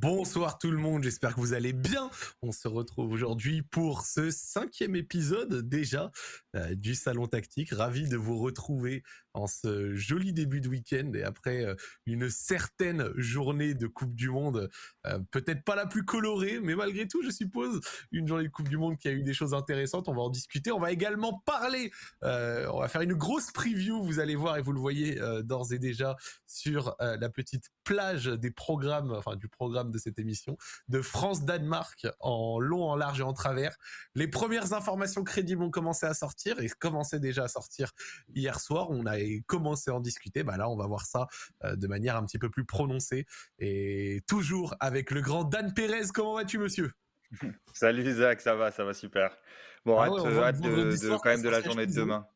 Bonsoir tout le monde, j'espère que vous allez bien. On se retrouve aujourd'hui pour ce cinquième épisode déjà euh, du Salon Tactique. Ravi de vous retrouver ce joli début de week-end et après euh, une certaine journée de Coupe du Monde, euh, peut-être pas la plus colorée, mais malgré tout, je suppose, une journée de Coupe du Monde qui a eu des choses intéressantes. On va en discuter. On va également parler. on va faire une grosse preview. Vous allez voir et vous le voyez d'ores et déjà sur la petite plage des programmes, enfin du programme de cette émission, de France-Danemark en long, en large et en travers. Les premières informations crédibles ont commencé à sortir et commençaient déjà à sortir hier soir. On a commencé à en discuter. Bah là, on va voir ça euh, de manière un petit peu plus prononcée et toujours avec le grand Dan Pérez. Comment vas-tu, monsieur? Salut Isaac, ça va, ça va super. Bon, ah hâte, de, quand même de la journée de demain.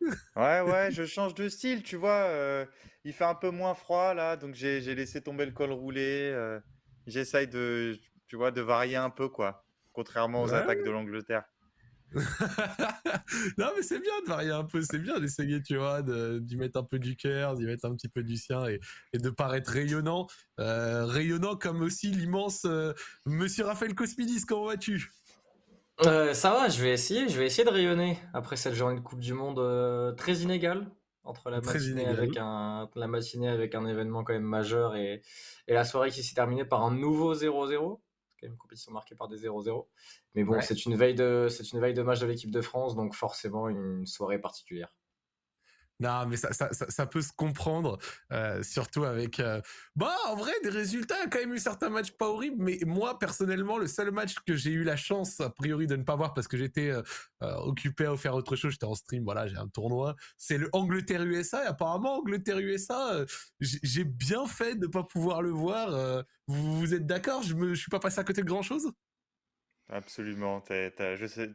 ouais, ouais, je change de style, tu vois. Euh, il fait un peu moins froid là, donc j'ai laissé tomber le col roulé. Euh, j'essaye de, tu vois, de varier un peu, quoi. Contrairement aux attaques de l'Angleterre. non, mais c'est bien de varier un peu, c'est bien d'essayer, tu vois, d'y mettre un peu du cœur, d'y mettre un petit peu du sien et, et de paraître rayonnant. Euh, rayonnant comme aussi l'immense euh, Monsieur Raphaël Cosmidis, comment vas-tu? Euh, Ça va, je vais essayer, je vais essayer de rayonner après cette journée de Coupe du Monde très inégale entre la matinée, avec un, la matinée avec un événement quand même majeur et, et la soirée qui s'est terminée par un nouveau 0-0 quand même une compétition marquée par des 0-0. Mais bon, c'est une veille de c'est une veille de match de l'équipe de France, donc forcément une soirée particulière. Non, mais ça, ça, ça, peut se comprendre, euh, surtout avec. Euh... Bah, en vrai, des résultats. Il y a quand même eu certains matchs pas horribles, mais moi, personnellement, le seul match que j'ai eu la chance, a priori, de ne pas voir parce que j'étais euh, occupé à faire autre chose, j'étais en stream, voilà, j'ai un tournoi, c'est le Angleterre-USA. Et apparemment, Angleterre-USA, j'ai bien fait de ne pas pouvoir le voir. Vous, vous, êtes d'accord? Je me, je suis pas passé à côté de grand chose Absolument. Tu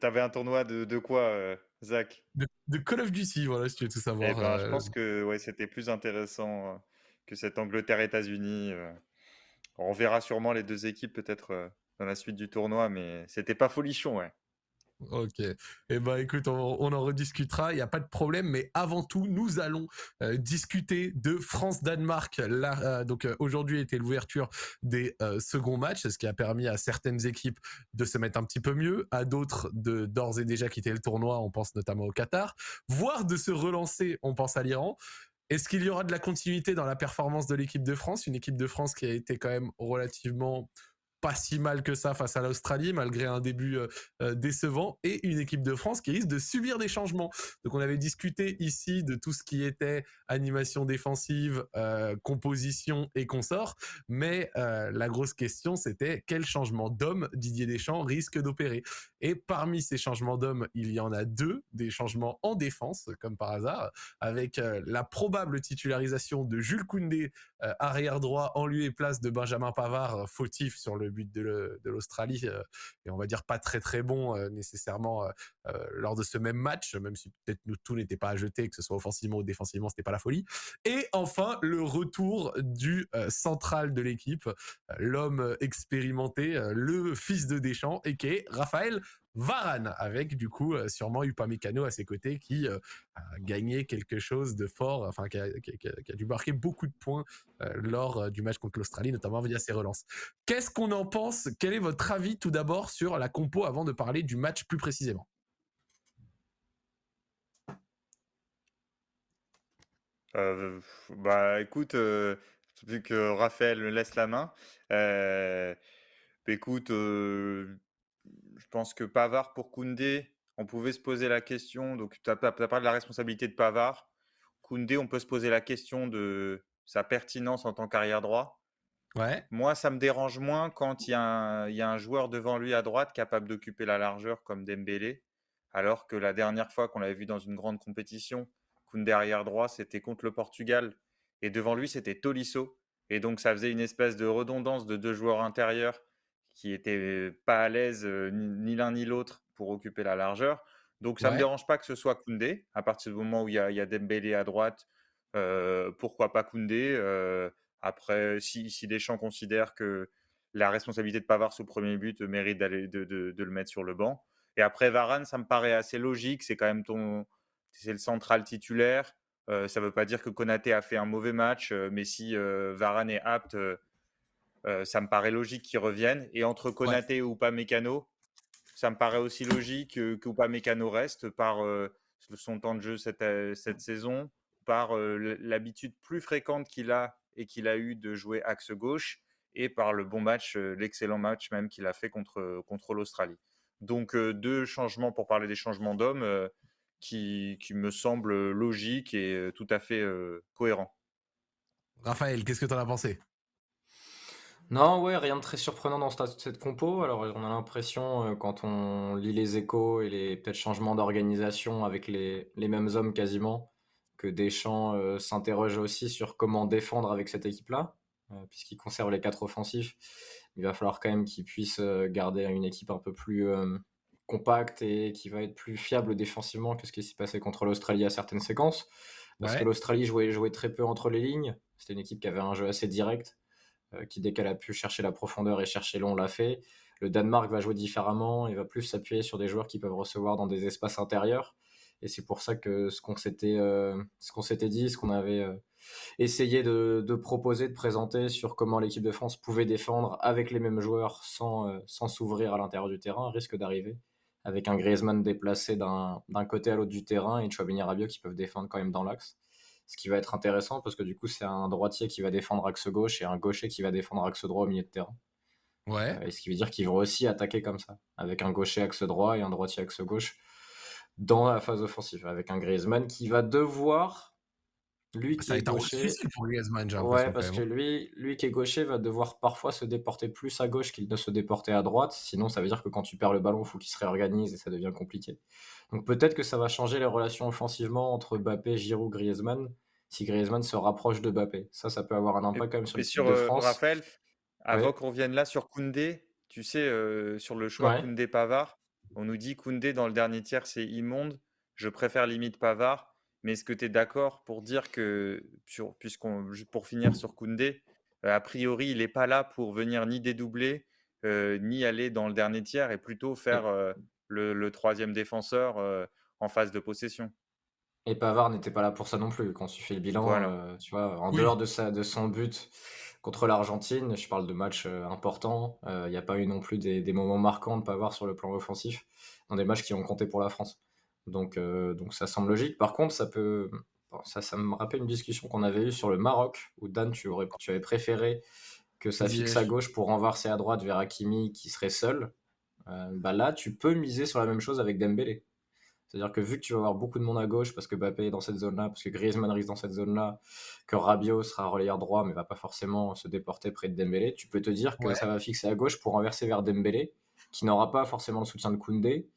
avais un tournoi de, de quoi Zach? De, Call of Duty, voilà, si tu veux tout savoir. Eh ben, je pense euh. que ouais, c'était plus intéressant euh, que cette Angleterre-États-Unis. Euh. On verra sûrement les deux équipes peut-être dans la suite du tournoi, mais c'était pas folichon, ouais. Ok. Eh ben, écoute, on, en rediscutera. Il n'y a pas de problème. Mais avant tout, nous allons euh, discuter de France-Danemark. Là, euh, donc euh, aujourd'hui était l'ouverture des seconds matchs, ce qui a permis à certaines équipes de se mettre un petit peu mieux, à d'autres de d'ores et déjà quitter le tournoi. On pense notamment au Qatar, voire de se relancer. On pense à l'Iran. Est-ce qu'il y aura de la continuité dans la performance de l'équipe de France, une équipe de France qui a été quand même relativement pas si mal que ça face à l'Australie, malgré un début euh, euh, décevant, et une équipe de France qui risque de subir des changements. Donc on avait discuté ici de tout ce qui était animation défensive, euh, composition et consort, mais la grosse question c'était quel changement d'homme Didier Deschamps risque d'opérer? Et parmi ces changements d'homme, il y en a deux, des changements en défense, comme par hasard, avec la probable titularisation de Jules Koundé, arrière droit en lieu et place de Benjamin Pavard, fautif sur le but de l'Australie euh, et on va dire pas très très bon euh, nécessairement euh, lors de ce même match, même si peut-être tout n'était pas à jeter, que ce soit offensivement ou défensivement, c'était pas la folie. Et enfin le retour du central de l'équipe, l'homme expérimenté, le fils de Deschamps, et qui est Raphaël Varane, avec du coup euh, sûrement Upamecano à ses côtés qui euh, a gagné quelque chose de fort, enfin qui a, dû marquer beaucoup de points euh, lors du match contre l'Australie, notamment via ses relances. Qu'est-ce qu'on en pense? Quel est votre avis tout d'abord sur la compo avant de parler du match plus précisément? Bah écoute, vu que Raphaël laisse la main, bah, écoute, je pense que Pavard pour Koundé, on pouvait se poser la question. Donc, tu as, parlé de la responsabilité de Pavard. Koundé, on peut se poser la question de sa pertinence en tant qu'arrière droit. Ouais. Moi, ça me dérange moins quand il y, a un, joueur devant lui à droite capable d'occuper la largeur comme Dembélé. Alors que la dernière fois qu'on l'avait vu dans une grande compétition, Koundé arrière droit, c'était contre le Portugal. Et devant lui, c'était Tolisso. Et donc, ça faisait une espèce de redondance de deux joueurs intérieurs qui étaient pas à l'aise ni, l'un ni l'autre pour occuper la largeur. Donc ça ne me dérange pas que ce soit Koundé. À partir du moment où il y a, il y a Dembélé à droite, pourquoi pas Koundé Après, si, si Deschamps considère que la responsabilité de Pavard le premier but mérite d'aller de, de, le mettre sur le banc. Et après Varane, ça me paraît assez logique. C'est quand même ton, c'est le central titulaire. ça ne veut pas dire que Konaté a fait un mauvais match, mais si Varane est apte ça me paraît logique qu'il revienne. Et entre Konaté ou pas Mécano, ça me paraît aussi logique que pas Mécano reste par son temps de jeu cette, cette saison, par l'habitude plus fréquente qu'il a et qu'il a eu de jouer axe gauche et par le bon match, l'excellent match même qu'il a fait contre, contre l'Australie. Donc deux changements pour parler des changements d'hommes qui, qui, me semblent logiques et tout à fait cohérents. Raphaël, qu'est-ce que tu en as pensé? Non, ouais, rien de très surprenant dans cette compo. Alors, on a l'impression, quand on lit les échos et les peut-être changements d'organisation avec les, les, mêmes hommes quasiment, que Deschamps s'interroge aussi sur comment défendre avec cette équipe-là. Euh, puisqu'il conserve les quatre offensifs, il va falloir quand même qu'il puisse euh, garder une équipe un peu plus euh, compacte et qui va être plus fiable défensivement que ce qui s'est passé contre l'Australie à certaines séquences. Parce que l'Australie jouait, jouait, très peu entre les lignes. C'était une équipe qui avait un jeu assez direct, qui dès qu'elle a pu chercher la profondeur et chercher long l'a fait. Le Danemark va jouer différemment et va plus s'appuyer sur des joueurs qui peuvent recevoir dans des espaces intérieurs. Et c'est pour ça que ce qu'on s'était ce qu'on s'était dit, ce qu'on avait essayer de, proposer, de présenter sur comment l'équipe de France pouvait défendre avec les mêmes joueurs sans, euh, sans s'ouvrir à l'intérieur du terrain, risque d'arriver avec un Griezmann déplacé d'un côté à l'autre du terrain et Chouamini Rabiot qui peuvent défendre quand même dans l'axe. Ce qui va être intéressant parce que du coup, c'est un droitier qui va défendre axe gauche et un gaucher qui va défendre axe droit au milieu de terrain. Ouais. Euh, et ce qui veut dire qu'ils vont aussi attaquer comme ça, avec un gaucher axe droit et un droitier axe gauche dans la phase offensive, avec un Griezmann qui va devoir lui qui ça est gaucher, pour Griezmann, Ouais, parce que lui, lui qui est gaucher va devoir parfois se déporter plus à gauche qu'il ne se déporter à droite. Sinon, ça veut dire que quand tu perds le ballon, il faut qu'il se réorganise et ça devient compliqué. Donc peut-être que ça va changer les relations offensivement entre Mbappé, Giroud, Griezmann si Griezmann se rapproche de Mbappé. Ça, ça peut avoir un impact quand même sur l'équipe de euh, France. Raphaël, avant qu'on revienne là sur Koundé, tu sais, euh, sur le choix Koundé-Pavard, on nous dit Koundé dans le dernier tiers, c'est immonde. Je préfère limite Pavard. Mais est-ce que tu es d'accord pour dire que, puisqu'on, pour finir sur Koundé, a priori, il n'est pas là pour venir ni dédoubler, euh, ni aller dans le dernier tiers, et plutôt faire euh, le, troisième défenseur en phase de possession? Et Pavard n'était pas là pour ça non plus. Quand tu fais le bilan, tu vois, en dehors de, sa, de son but contre l'Argentine, je parle de matchs importants, il n'y a pas eu non plus des, des moments marquants de Pavard sur le plan offensif, dans des matchs qui ont compté pour la France. Donc, euh, donc ça semble logique. Par contre, ça peut. ça, ça me rappelle une discussion qu'on avait eue sur le Maroc, où Dan, tu, aurais, tu avais préféré que ça fixe à gauche pour renverser à droite vers Hakimi qui serait seul. Euh, bah là, tu peux miser sur la même chose avec Dembélé. C'est-à-dire que vu que tu vas avoir beaucoup de monde à gauche parce que Mbappé est dans cette zone-là, parce que Griezmann risque dans cette zone-là, que Rabiot sera relayeur droit mais va pas forcément se déporter près de Dembélé, tu peux te dire que ça va fixer à gauche pour renverser vers Dembélé, qui n'aura pas forcément le soutien de Koundé,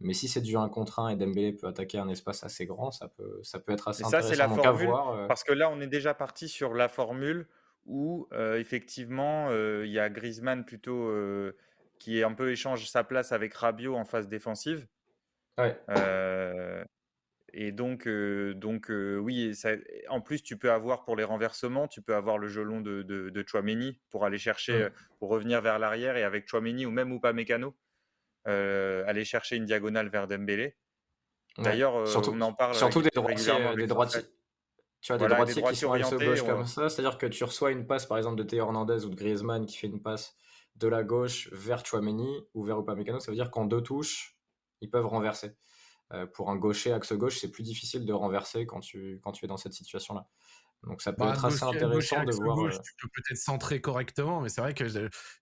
mais si c'est du 1 contre 1 et Dembélé peut attaquer un espace assez grand, ça peut, ça peut être assez ça, intéressant. Ça, c'est la formule, euh. parce que là, on est déjà parti sur la formule où, euh, effectivement, euh, il y a Griezmann plutôt qui est un peu échange sa place avec Rabiot en phase défensive. Ouais. et donc, donc oui, ça, en plus, tu peux avoir pour les renversements, tu peux avoir le jeu long de, de, de Chouameni pour aller chercher, mmh. pour revenir vers l'arrière et avec Chouameni ou même ou pas Mécano aller chercher une diagonale vers Dembélé. D'ailleurs, euh, on en parle surtout des droitiers, des droitiers. Tu as des droitiers qui sont axe gauche comme ça, c'est-à-dire que tu reçois une passe par exemple de Théo Hernandez ou de Griezmann qui fait une passe de la gauche vers Chouameni ou vers Upamecano, ça veut dire qu'en deux touches, ils peuvent renverser. Euh, pour un gaucher axe gauche, c'est plus difficile de renverser quand tu, quand tu es dans cette situation-là. Donc ça peut bah, être assez intéressant de voir. Euh tu peux peut-être centrer correctement, mais c'est vrai que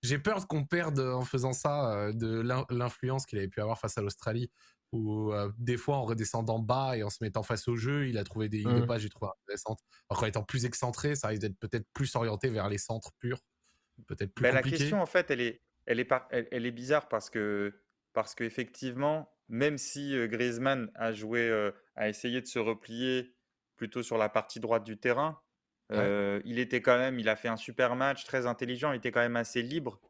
j'ai peur qu'on perde en faisant ça euh, de l'influence qu'il avait pu avoir face à l'Australie. Ou euh, des fois en redescendant bas et en se mettant face au jeu, il a trouvé des lignes de mmh. passe, j'ai trouvé intéressantes. Alors, en étant plus excentré, ça risque d'être peut-être plus orienté vers les centres purs, peut-être plus bah, La question en fait, elle est, elle est, elle, est bizarre parce que parce qu'effectivement, même si Griezmann a joué, a essayé de se replier plutôt sur la partie droite du terrain. il était quand même, il a fait un super match, très intelligent, il était quand même assez libre.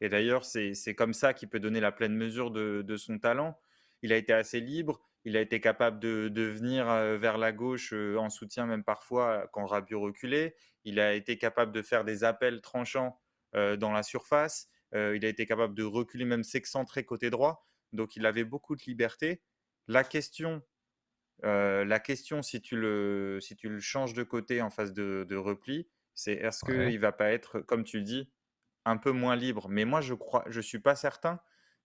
Et d'ailleurs, c'est comme ça qu'il peut donner la pleine mesure de, son talent. Il a été assez libre, il a été capable de, venir vers la gauche en soutien, même parfois quand Rabiot reculait. Il a été capable de faire des appels tranchants dans la surface. il a été capable de reculer, même s'excentrer côté droit. Donc il avait beaucoup de liberté. La question la question, si tu, le, si tu le changes de côté en phase de, repli, c'est est-ce qu'il ne va pas être, comme tu dis, un peu moins libre? Mais moi, je crois, je suis pas certain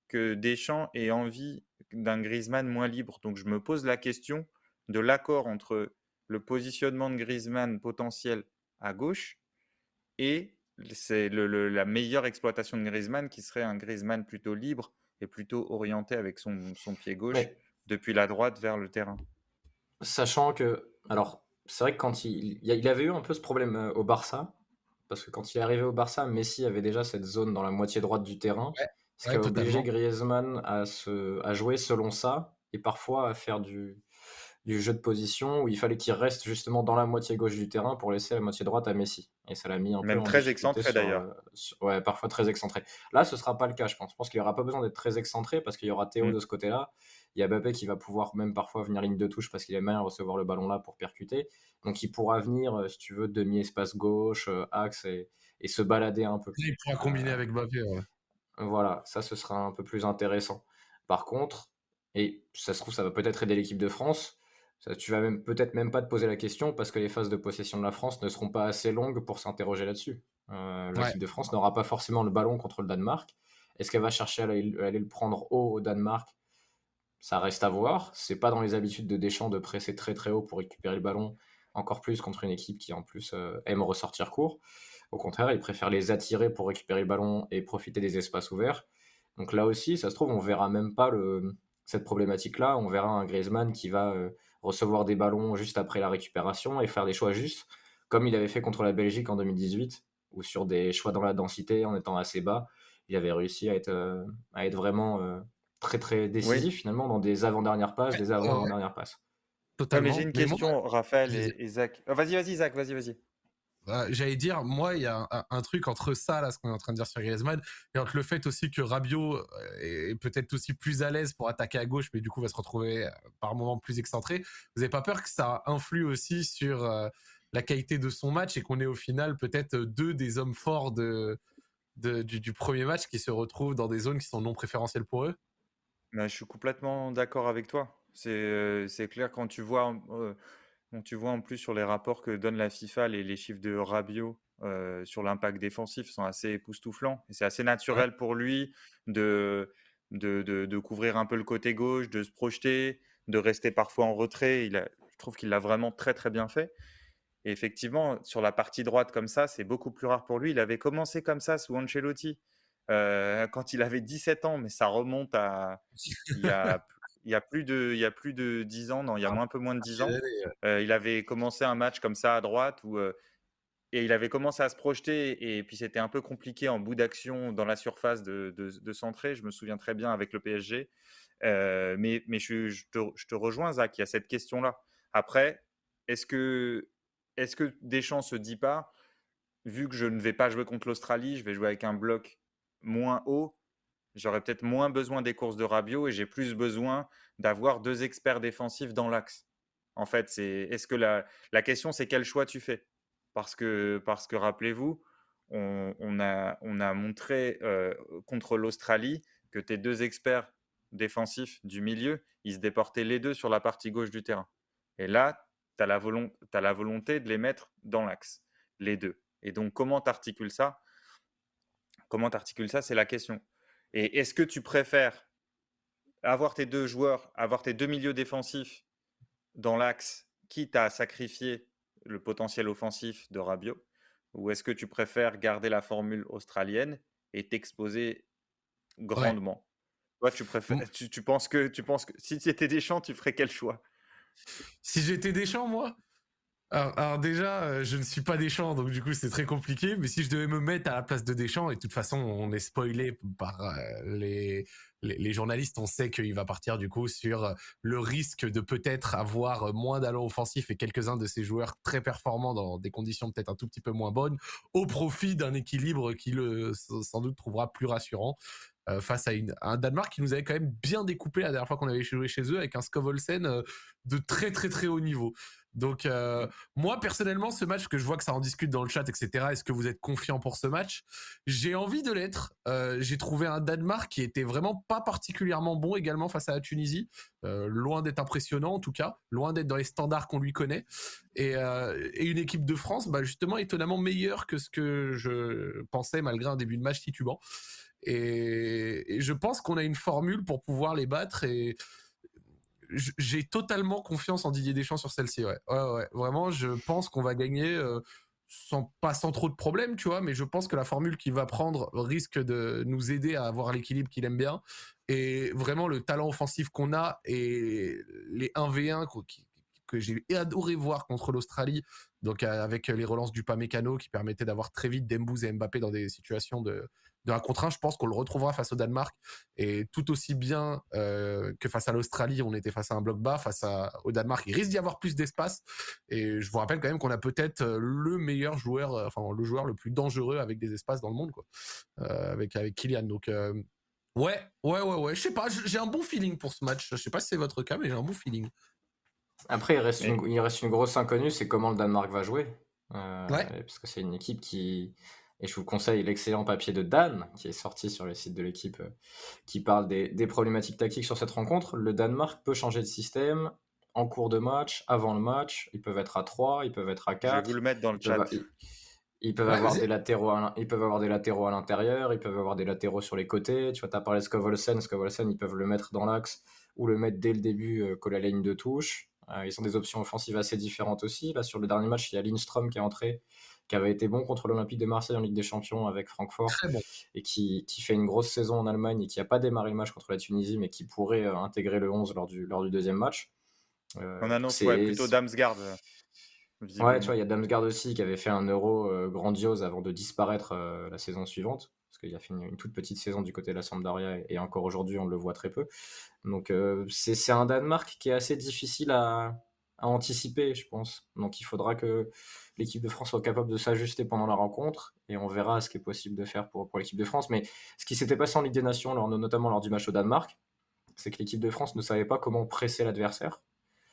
que Deschamps ait envie d'un Griezmann moins libre. Donc, je me pose la question de l'accord entre le positionnement de Griezmann potentiel à gauche et c'est la meilleure exploitation de Griezmann qui serait un Griezmann plutôt libre et plutôt orienté avec son, pied gauche depuis la droite vers le terrain. Sachant que, alors, c'est vrai que quand il, il avait eu un peu ce problème euh, au Barça, parce que quand il est arrivé au Barça, Messi avait déjà cette zone dans la moitié droite du terrain, ce qui a obligé Griezmann à, se, à jouer selon ça et parfois à faire du, du jeu de position où il fallait qu'il reste justement dans la moitié gauche du terrain pour laisser la moitié droite à Messi. Et ça l'a mis un Même très excentré d'ailleurs. Euh, ouais, parfois très excentré. Là, ce sera pas le cas, je pense. Je pense qu'il n'y aura pas besoin d'être très excentré parce qu'il y aura Théo mm. de ce côté-là. Il y a Mbappé qui va pouvoir même parfois venir ligne de touche parce qu'il aime bien recevoir le ballon là pour percuter. Donc il pourra venir, euh, si tu veux, demi-espace gauche, euh, axe et, se balader un peu. Il pourra combiner avec Mbappé. Voilà, ça ce sera un peu plus intéressant. Par contre, et ça se trouve, ça va peut-être aider l'équipe de France tu vas même peut-être même pas te poser la question parce que les phases de possession de la France ne seront pas assez longues pour s'interroger là-dessus. Euh, l'équipe de France n'aura pas forcément le ballon contre le Danemark. Est-ce qu'elle va chercher à aller, le prendre haut au Danemark Ça reste à voir. C'est pas dans les habitudes de Deschamps de presser très très haut pour récupérer le ballon, encore plus contre une équipe qui en plus euh, aime ressortir court. Au contraire, il préfère les attirer pour récupérer le ballon et profiter des espaces ouverts. Donc là aussi, ça se trouve, on verra même pas cette problématique-là. On verra un Griezmann qui va euh, recevoir des ballons juste après la récupération et faire des choix justes, comme il avait fait contre la Belgique en 2018, ou sur des choix dans la densité en étant assez bas, il avait réussi à être, euh, à être vraiment très très décisif finalement dans des avant-dernières passes, des avant-dernières passes. Totalement. j'ai une question, Raphaël et, et Zach. vas-y, vas-y, Zach, vas-y, vas-y. Bah, j'allais dire, moi, il y a un, truc entre ça, là, ce qu'on est en train de dire sur Griezmann, et entre le fait aussi que Rabiot euh, est peut-être aussi plus à l'aise pour attaquer à gauche, mais du coup va se retrouver euh, par moments plus excentré. Vous n'avez pas peur que ça influe aussi sur euh, la qualité de son match et qu'on ait au final peut-être deux des hommes forts de, du, premier match qui se retrouvent dans des zones qui sont non préférentielles pour eux? Bah, Je suis complètement d'accord avec toi. C'est clair quand tu vois tu vois en plus sur les rapports que donne la FIFA, les, les chiffres de Rabiot euh, sur l'impact défensif sont assez époustouflants. Et c'est assez naturel pour lui de de, de, couvrir un peu le côté gauche, de se projeter, de rester parfois en retrait. Il a, je trouve qu'il l'a vraiment très très bien fait. Et effectivement, sur la partie droite comme ça, c'est beaucoup plus rare pour lui. Il avait commencé comme ça sous Ancelotti euh, quand il avait 17 ans, mais ça remonte à il y a il y a plus de, il y a plus de 10 ans, non, il y a ah, un peu moins de 10 ans. Euh, il avait commencé un match comme ça à droite où, euh, et il avait commencé à se projeter et puis c'était un peu compliqué en bout d'action dans la surface de, de, centrer. Je me souviens très bien avec le PSG. Mais mais je, je, te, je, te, rejoins, Zach, il y a cette question-là. Après, est-ce que, est-ce que Deschamps se dit pas, vu que je ne vais pas jouer contre l'Australie, je vais jouer avec un bloc moins haut, J'aurais peut-être moins besoin des courses de Rabiot et j'ai plus besoin d'avoir deux experts défensifs dans l'axe. En fait, c'est est-ce que la, la question c'est quel choix tu fais? Parce que parce que rappelez-vous, on, a on a montré euh, contre l'Australie que tes deux experts défensifs du milieu, ils se déportaient les deux sur la partie gauche du terrain. Et là, tu as, as, la volonté de les mettre dans l'axe, les deux. Et donc, comment tu articules ça Comment tu articules ça C'est la question. Et est-ce que tu préfères avoir tes deux joueurs, avoir tes deux milieux défensifs dans l'axe, quitte à sacrifier le potentiel offensif de Rabiot Ou est-ce que tu préfères garder la formule australienne et t'exposer grandement? Toi, tu préfères, tu, penses que, tu penses que si tu étais Deschamps, tu ferais quel choix? Si j'étais Deschamps, moi? Alors, déjà, euh, je ne suis pas Deschamps, donc du coup c'est très compliqué. Mais si je devais me mettre à la place de Deschamps, et de toute façon on est spoilé par euh, les, les, journalistes, on sait qu'il va partir du coup sur euh, le risque de peut-être avoir moins d'allants offensifs et quelques-uns de ses joueurs très performants dans des conditions peut-être un tout petit peu moins bonnes, au profit d'un équilibre qui sans doute trouvera plus rassurant. face à, un Danemark qui nous avait quand même bien découpé la dernière fois qu'on avait joué chez eux avec un Skovolsen de très très très haut niveau. Donc euh, moi personnellement, ce match que je vois que ça en discute dans le chat, etc. Est-ce que vous êtes confiant pour ce match? J'ai envie de l'être. Euh, j'ai trouvé un Danemark qui était vraiment pas particulièrement bon également face à la Tunisie, euh, loin d'être impressionnant en tout cas, loin d'être dans les standards qu'on lui connaît, et, et, une équipe de France, bah, justement étonnamment meilleure que ce que je pensais malgré un début de match titubant. Et, et je pense qu'on a une formule pour pouvoir les battre et j'ai totalement confiance en Didier Deschamps sur celle-ci. Ouais. Ouais, Vraiment, je pense qu'on va gagner euh, sans pas sans trop de problèmes, tu vois. Mais je pense que la formule qu'il va prendre risque de nous aider à avoir l'équilibre qu'il aime bien et vraiment le talent offensif qu'on a et les 1v1 que j'ai adoré voir contre l'Australie, donc avec les relances du Pamecano qui permettaient d'avoir très vite Dembouz et Mbappé dans des situations de, de un contre je pense qu'on le retrouvera face au Danemark. Et tout aussi bien euh, que face à l'Australie, on était face à un bloc bas, face au Danemark, il risque d'y avoir plus d'espace. Et je vous rappelle quand même qu'on a peut-être euh, le meilleur joueur, euh, enfin le joueur le plus dangereux avec des espaces dans le monde, quoi, avec avec Kylian. Donc ouais, ouais, ouais, ouais. Je sais pas, j'ai un bon feeling pour ce match. Je sais pas si c'est votre cas, mais j'ai un bon feeling. Après, il reste, une, il reste une grosse inconnue, c'est comment le Danemark va jouer. ouais. Parce que c'est une équipe qui et je vous conseille l'excellent papier de Dan, qui est sorti sur le site de l'équipe, euh, qui parle des, problématiques tactiques sur cette rencontre. Le Danemark peut changer de système en cours de match, avant le match. Ils peuvent être à 3, ils peuvent être à 4. Je vais vous le mettre dans le chat. Ils, peuvent avoir des latéraux à, ils peuvent avoir des latéraux à l'intérieur, ils peuvent avoir des latéraux sur les côtés. Tu vois, tu as parlé de Scovolsen. Scovolsen, ils peuvent le mettre dans l'axe ou le mettre dès le début, euh, que la ligne de touche. Euh, ils ont des options offensives assez différentes aussi. Là, sur le dernier match, il y a Lindstrom qui est entré qui avait été bon contre l'Olympique de Marseille en Ligue des Champions avec Francfort et qui, qui, fait une grosse saison en Allemagne et qui n'a pas démarré le match contre la Tunisie mais qui pourrait euh, intégrer le 11 lors du, lors du deuxième match. Euh, On annonce plutôt Damsgaard. Ouais, tu vois, il y a Damsgaard aussi qui avait fait un euro grandiose avant de disparaître la saison suivante parce qu'il a fait une, toute petite saison du côté de la Sampdoria et, encore aujourd'hui on le voit très peu. Donc c'est un Danemark qui est assez difficile à, à anticiper, je pense. Donc il faudra que l'équipe de France soit capable de s'ajuster pendant la rencontre et on verra ce qui est possible de faire pour, pour l'équipe de France. Mais ce qui s'était passé en Ligue des Nations, lors, notamment lors du match au Danemark, c'est que l'équipe de France ne savait pas comment presser l'adversaire.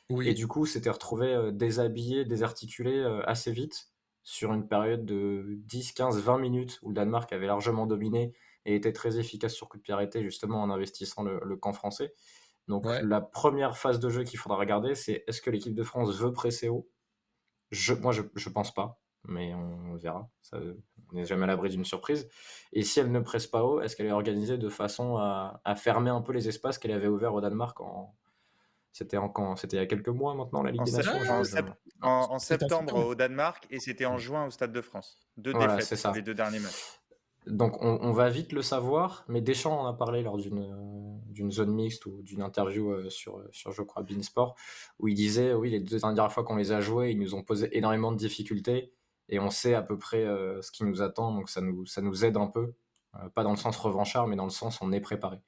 Et du coup, s'était retrouvé euh, déshabillé, désarticulé euh, assez vite sur une période de 10, 15, 20 minutes où le Danemark avait largement dominé et était très efficace sur coup de pied arrêté, justement en investissant le, camp français. Donc la première phase de jeu qu'il faudra regarder, c'est est-ce que l'équipe de France veut presser haut? Je, moi, je, je pense pas, mais on verra. Ça, on n'est jamais à l'abri d'une surprise. Et si elle ne presse pas haut, est-ce qu'elle est organisée de façon à, fermer un peu les espaces qu'elle avait ouverts au Danemark en, c'était en C'était il y a quelques mois maintenant, la Ligue en des Nations En, septembre au Danemark et c'était en juin au Stade de France. Deux défaites, les deux derniers matchs. Donc on, va vite le savoir, mais Deschamps en a parlé lors d'une zone mixte ou d'une interview euh, sur, sur, je crois, Beansport, où il disait, oui, les deux dernières fois qu'on les a joués, ils nous ont posé énormément de difficultés, et on sait à peu près euh, ce qui nous attend, donc ça nous, ça nous aide un peu, euh, pas dans le sens revanchard, mais dans le sens on est préparé.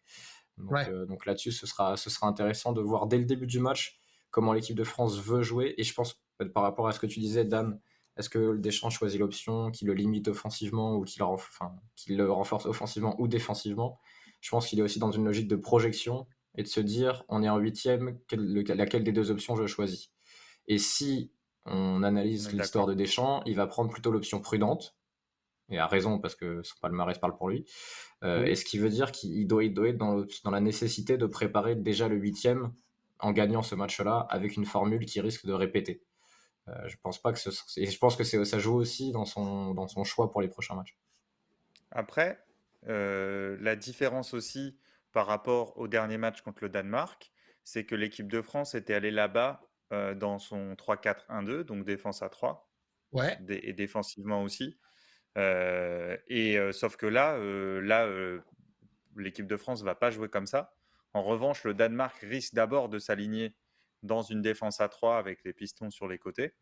Donc, donc là-dessus, ce sera, ce sera intéressant de voir dès le début du match comment l'équipe de France veut jouer, et je pense, par rapport à ce que tu disais, Dan, est-ce que Deschamps choisit l'option qui le limite offensivement ou qui le, enfin, qui le renforce offensivement ou défensivement? Je pense qu'il est aussi dans une logique de projection et de se dire on est en huitième, laquelle des deux options je choisis? Et si on analyse l'histoire de Deschamps, il va prendre plutôt l'option prudente, et a raison parce que son palmarès parle pour lui. Euh, Et ce qui veut dire qu'il doit, doit, être dans, dans, la nécessité de préparer déjà le huitième en gagnant ce match-là avec une formule qui risque de répéter. Euh, je pense pas que ce, et je pense que ça joue aussi dans son, dans son choix pour les prochains matchs. Après, euh, la différence aussi par rapport au dernier match contre le Danemark, c'est que l'équipe de France était allée là-bas euh, dans son 3-4-1-2, donc défense à 3, ouais. et défensivement aussi. et sauf que là, là l'équipe de France va pas jouer comme ça. En revanche, le Danemark risque d'abord de s'aligner dans une défense à 3 avec les pistons sur les côtés.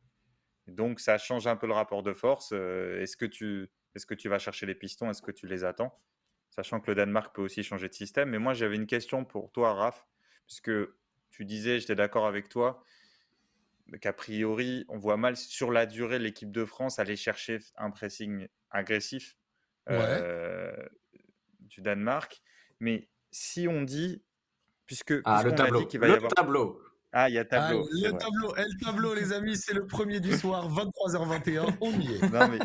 Donc ça change un peu le rapport de force. Euh, est-ce que tu est-ce que tu vas chercher les pistons? Est-ce que tu les attends? Sachant que le Danemark peut aussi changer de système. Mais moi j'avais une question pour toi, Raph, puisque tu disais, j'étais d'accord avec toi, qu'a priori on voit mal sur la durée l'équipe de France aller chercher un pressing agressif euh, du Danemark. Mais si on dit, puisque, ah, le tableau, le tableau. Ah, il y a tableau. le tableau, eh, le tableau, les amis, c'est le premier du soir, 23h21. On y est. Non, mais,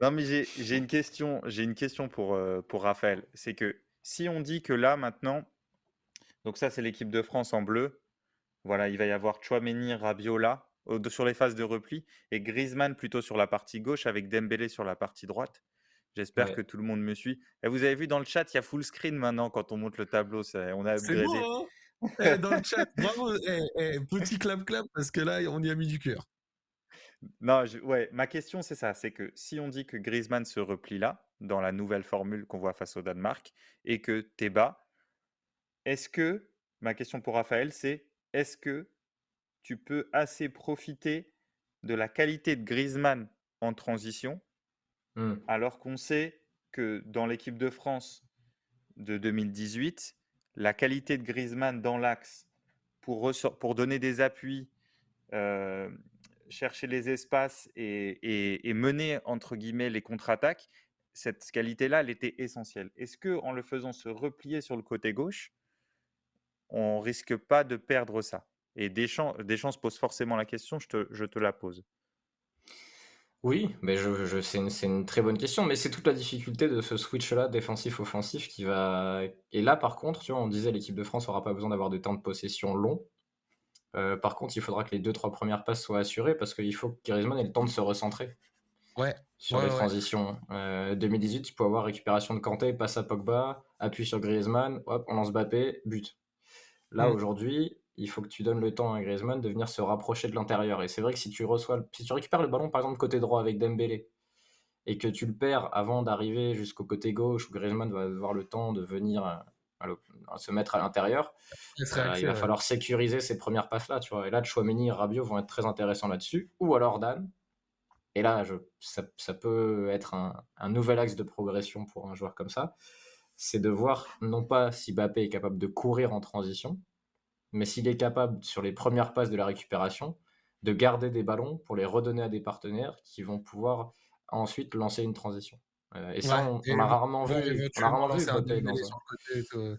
non, mais j'ai une question, j'ai une question pour, euh, pour Raphaël. C'est que si on dit que là, maintenant, donc ça, c'est l'équipe de France en bleu. Voilà, il va y avoir Chouameni, Rabiola sur les phases de repli et Griezmann plutôt sur la partie gauche avec Dembélé sur la partie droite. J'espère que tout le monde me suit. Et vous avez vu dans le chat, il y a full screen maintenant quand on monte le tableau. On a C'est hein? Eh, Dans le chat, bravo. Eh, eh, petit clap clap parce que là, on y a mis du cœur. Non, ouais, ma question c'est ça, c'est que si on dit que Griezmann se replie là, dans la nouvelle formule qu'on voit face au Danemark, et que t'es bas, est-ce que, ma question pour Raphaël, c'est est-ce que tu peux assez profiter de la qualité de Griezmann en transition, mmh. alors qu'on sait que dans l'équipe de France de 2018, la qualité de Griezmann dans l'axe pour, donner des appuis, euh, chercher les espaces et, mener entre guillemets les contre-attaques, cette qualité-là, elle était essentielle. Est-ce que en le faisant se replier sur le côté gauche, on risque pas de perdre ça? Et Deschamps, se pose forcément la question, je te la pose. Oui, mais je, je, c'est une, une, très bonne question, mais c'est toute la difficulté de ce switch-là, défensif-offensif, qui va... Et là, par contre, tu vois, on disait l'équipe de France n'aura pas besoin d'avoir de temps de possession long. Euh, par contre, il faudra que les deux, trois premières passes soient assurées, parce qu'il faut que Griezmann ait le temps de se recentrer. Ouais. Sur les transitions. 2018, euh, tu peux avoir récupération de Kanté, passe à Pogba, appui sur Griezmann, hop, on lance Mbappé, but. Là, mm. aujourd'hui, il faut que tu donnes le temps à Griezmann de venir se rapprocher de l'intérieur. Et c'est vrai que si tu reçois, si tu récupères le ballon par exemple côté droit avec Dembélé et que tu le perds avant d'arriver jusqu'au côté gauche où Griezmann va avoir le temps de venir euh, se mettre à l'intérieur, euh, il va falloir sécuriser ces premières passes là, tu vois. Et là, Chouameni et Rabiot vont être très intéressants là-dessus, ou alors Dan. Et là, je, ça, peut être un, un, nouvel axe de progression pour un joueur comme ça. C'est de voir non pas si Bappé est capable de courir en transition, mais s'il est capable, sur les premières passes de la récupération, de garder des ballons pour les redonner à des partenaires qui vont pouvoir ensuite lancer une transition. Euh, et ça, on, a rarement vu.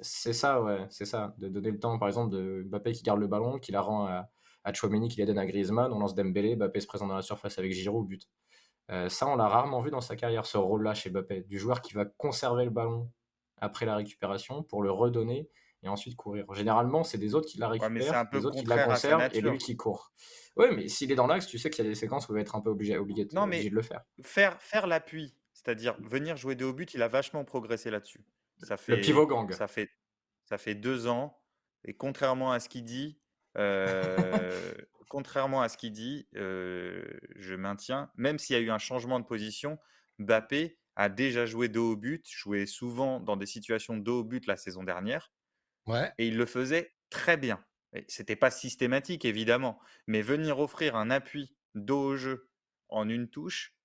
C'est ça, ouais, c'est ça. De donner le temps, par exemple, de Mbappé qui garde le ballon, qui la rend à, à Chouameni, qui la donne à Griezmann, on lance Dembélé, Mbappé se présente dans la surface avec Giroud, but. Euh, ça, on l'a rarement vu dans sa carrière, ce rôle-là chez Mbappé, du joueur qui va conserver le ballon après la récupération pour le redonner et ensuite courir. Généralement, c'est des autres qui la récupèrent, des autres qui la conservent et lui qui court. Oui, mais s'il est dans l'axe, tu sais qu'il y a des séquences où il va être un peu obligé, obligé, de, de le faire. Faire, faire l'appui, c'est-à-dire venir jouer de haut but, il a vachement progressé là-dessus. Ça fait, le pivot gang. Ça fait, ça fait deux ans, et contrairement à ce qu'il dit, euh, contrairement à ce qu'il dit, euh, je maintiens, même s'il y a eu un changement de position, Bappé a déjà joué de haut but, joué souvent dans des situations de haut but la saison dernière. Et il le faisait très bien. C'était pas systématique, évidemment, mais venir offrir un appui dos au jeu en une touche,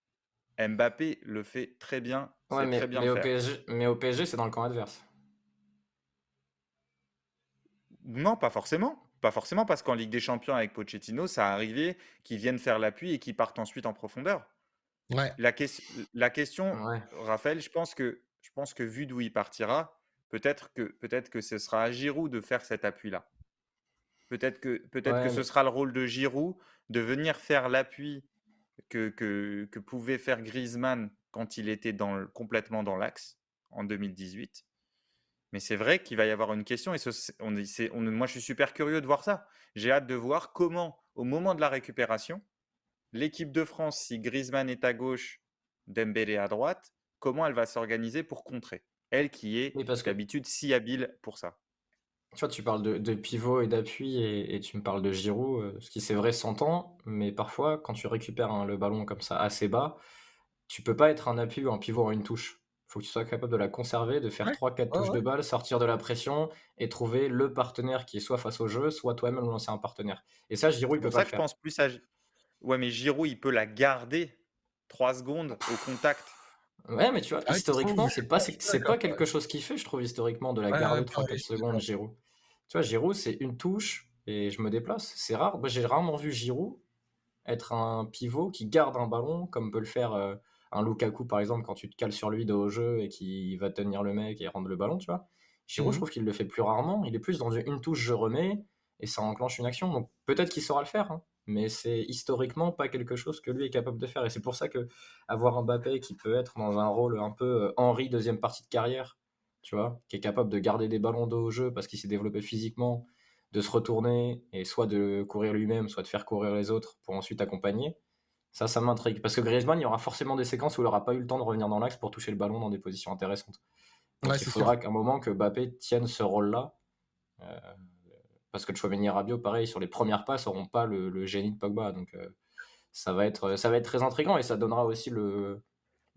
Mbappé le fait très bien. mais, très bien mais, au PSG, mais, au PSG, c'est dans le camp adverse. Non, pas forcément. Pas forcément, parce qu'en Ligue des Champions avec Pochettino, ça a arrivé qu'ils viennent faire l'appui et qu'ils partent ensuite en profondeur. Ouais. La, la question, Raphaël, je pense, que, je pense que vu d'où il partira, Peut-être que, peut que ce sera à Giroud de faire cet appui-là. Peut-être que, peut que ce sera le rôle de Giroud de venir faire l'appui que, que, que, pouvait faire Griezmann quand il était dans, complètement dans l'axe en 2018. Mais c'est vrai qu'il va y avoir une question et on, on, moi je suis super curieux de voir ça. J'ai hâte de voir comment, au moment de la récupération, l'équipe de France, si Griezmann est à gauche, Dembélé à droite, comment elle va s'organiser pour contrer elle qui est d'habitude si habile pour ça. Tu vois, tu parles de, pivot et d'appui et, tu me parles de Giroud, euh, ce qui c'est vrai s'entend, mais parfois quand tu récupères le ballon comme ça assez bas, tu peux pas être un appui ou un pivot en une touche. Il faut que tu sois capable de la conserver, de faire 3-4 touches de balle, sortir de la pression et trouver le partenaire qui est soit face au jeu, soit toi-même lancer un partenaire. Et ça, Giroud, il peut pas ça que je pense plus à... Ouais, mais Giroud, il peut la garder 3 secondes au contact. Ouais, mais tu vois, ah historiquement, c'est pas, c'est pas quelque chose qu'il fait, je trouve, historiquement, de la garder 3-4 secondes, Giroud. Tu vois, Giroud, c'est une touche et je me déplace. C'est rare. J'ai rarement vu Giroud être un pivot qui garde un ballon, comme peut le faire euh, un Lukaku, par exemple, quand tu te cales sur lui de haut jeu et qui va tenir le mec et rendre le ballon, tu vois. Giroud, je mmh trouve qu'il le fait plus rarement. Il est plus dans une touche, je remets. et ça enclenche une action. Donc peut-être qu'il saura le faire, hein, mais c'est historiquement pas quelque chose que lui est capable de faire. Et c'est pour ça que avoir un Mbappé qui peut être dans un rôle un peu euh, Henri deuxième partie de carrière, tu vois, qui est capable de garder des ballons d'eau au jeu parce qu'il s'est développé physiquement, de se retourner et soit de courir lui-même, soit de faire courir les autres pour ensuite accompagner. Ça, ça m'intrigue. Parce que Griezmann, il y aura forcément des séquences où il n'aura pas eu le temps de revenir dans l'axe pour toucher le ballon dans des positions intéressantes. Donc il faudra qu'à un moment que Mbappé tienne ce rôle-là. Euh, parce que Chouameni et Rabiot, pareil, sur les premières passes, n'auront pas le, génie de Pogba. Donc euh, ça, va être, ça va être très intriguant et ça donnera aussi le,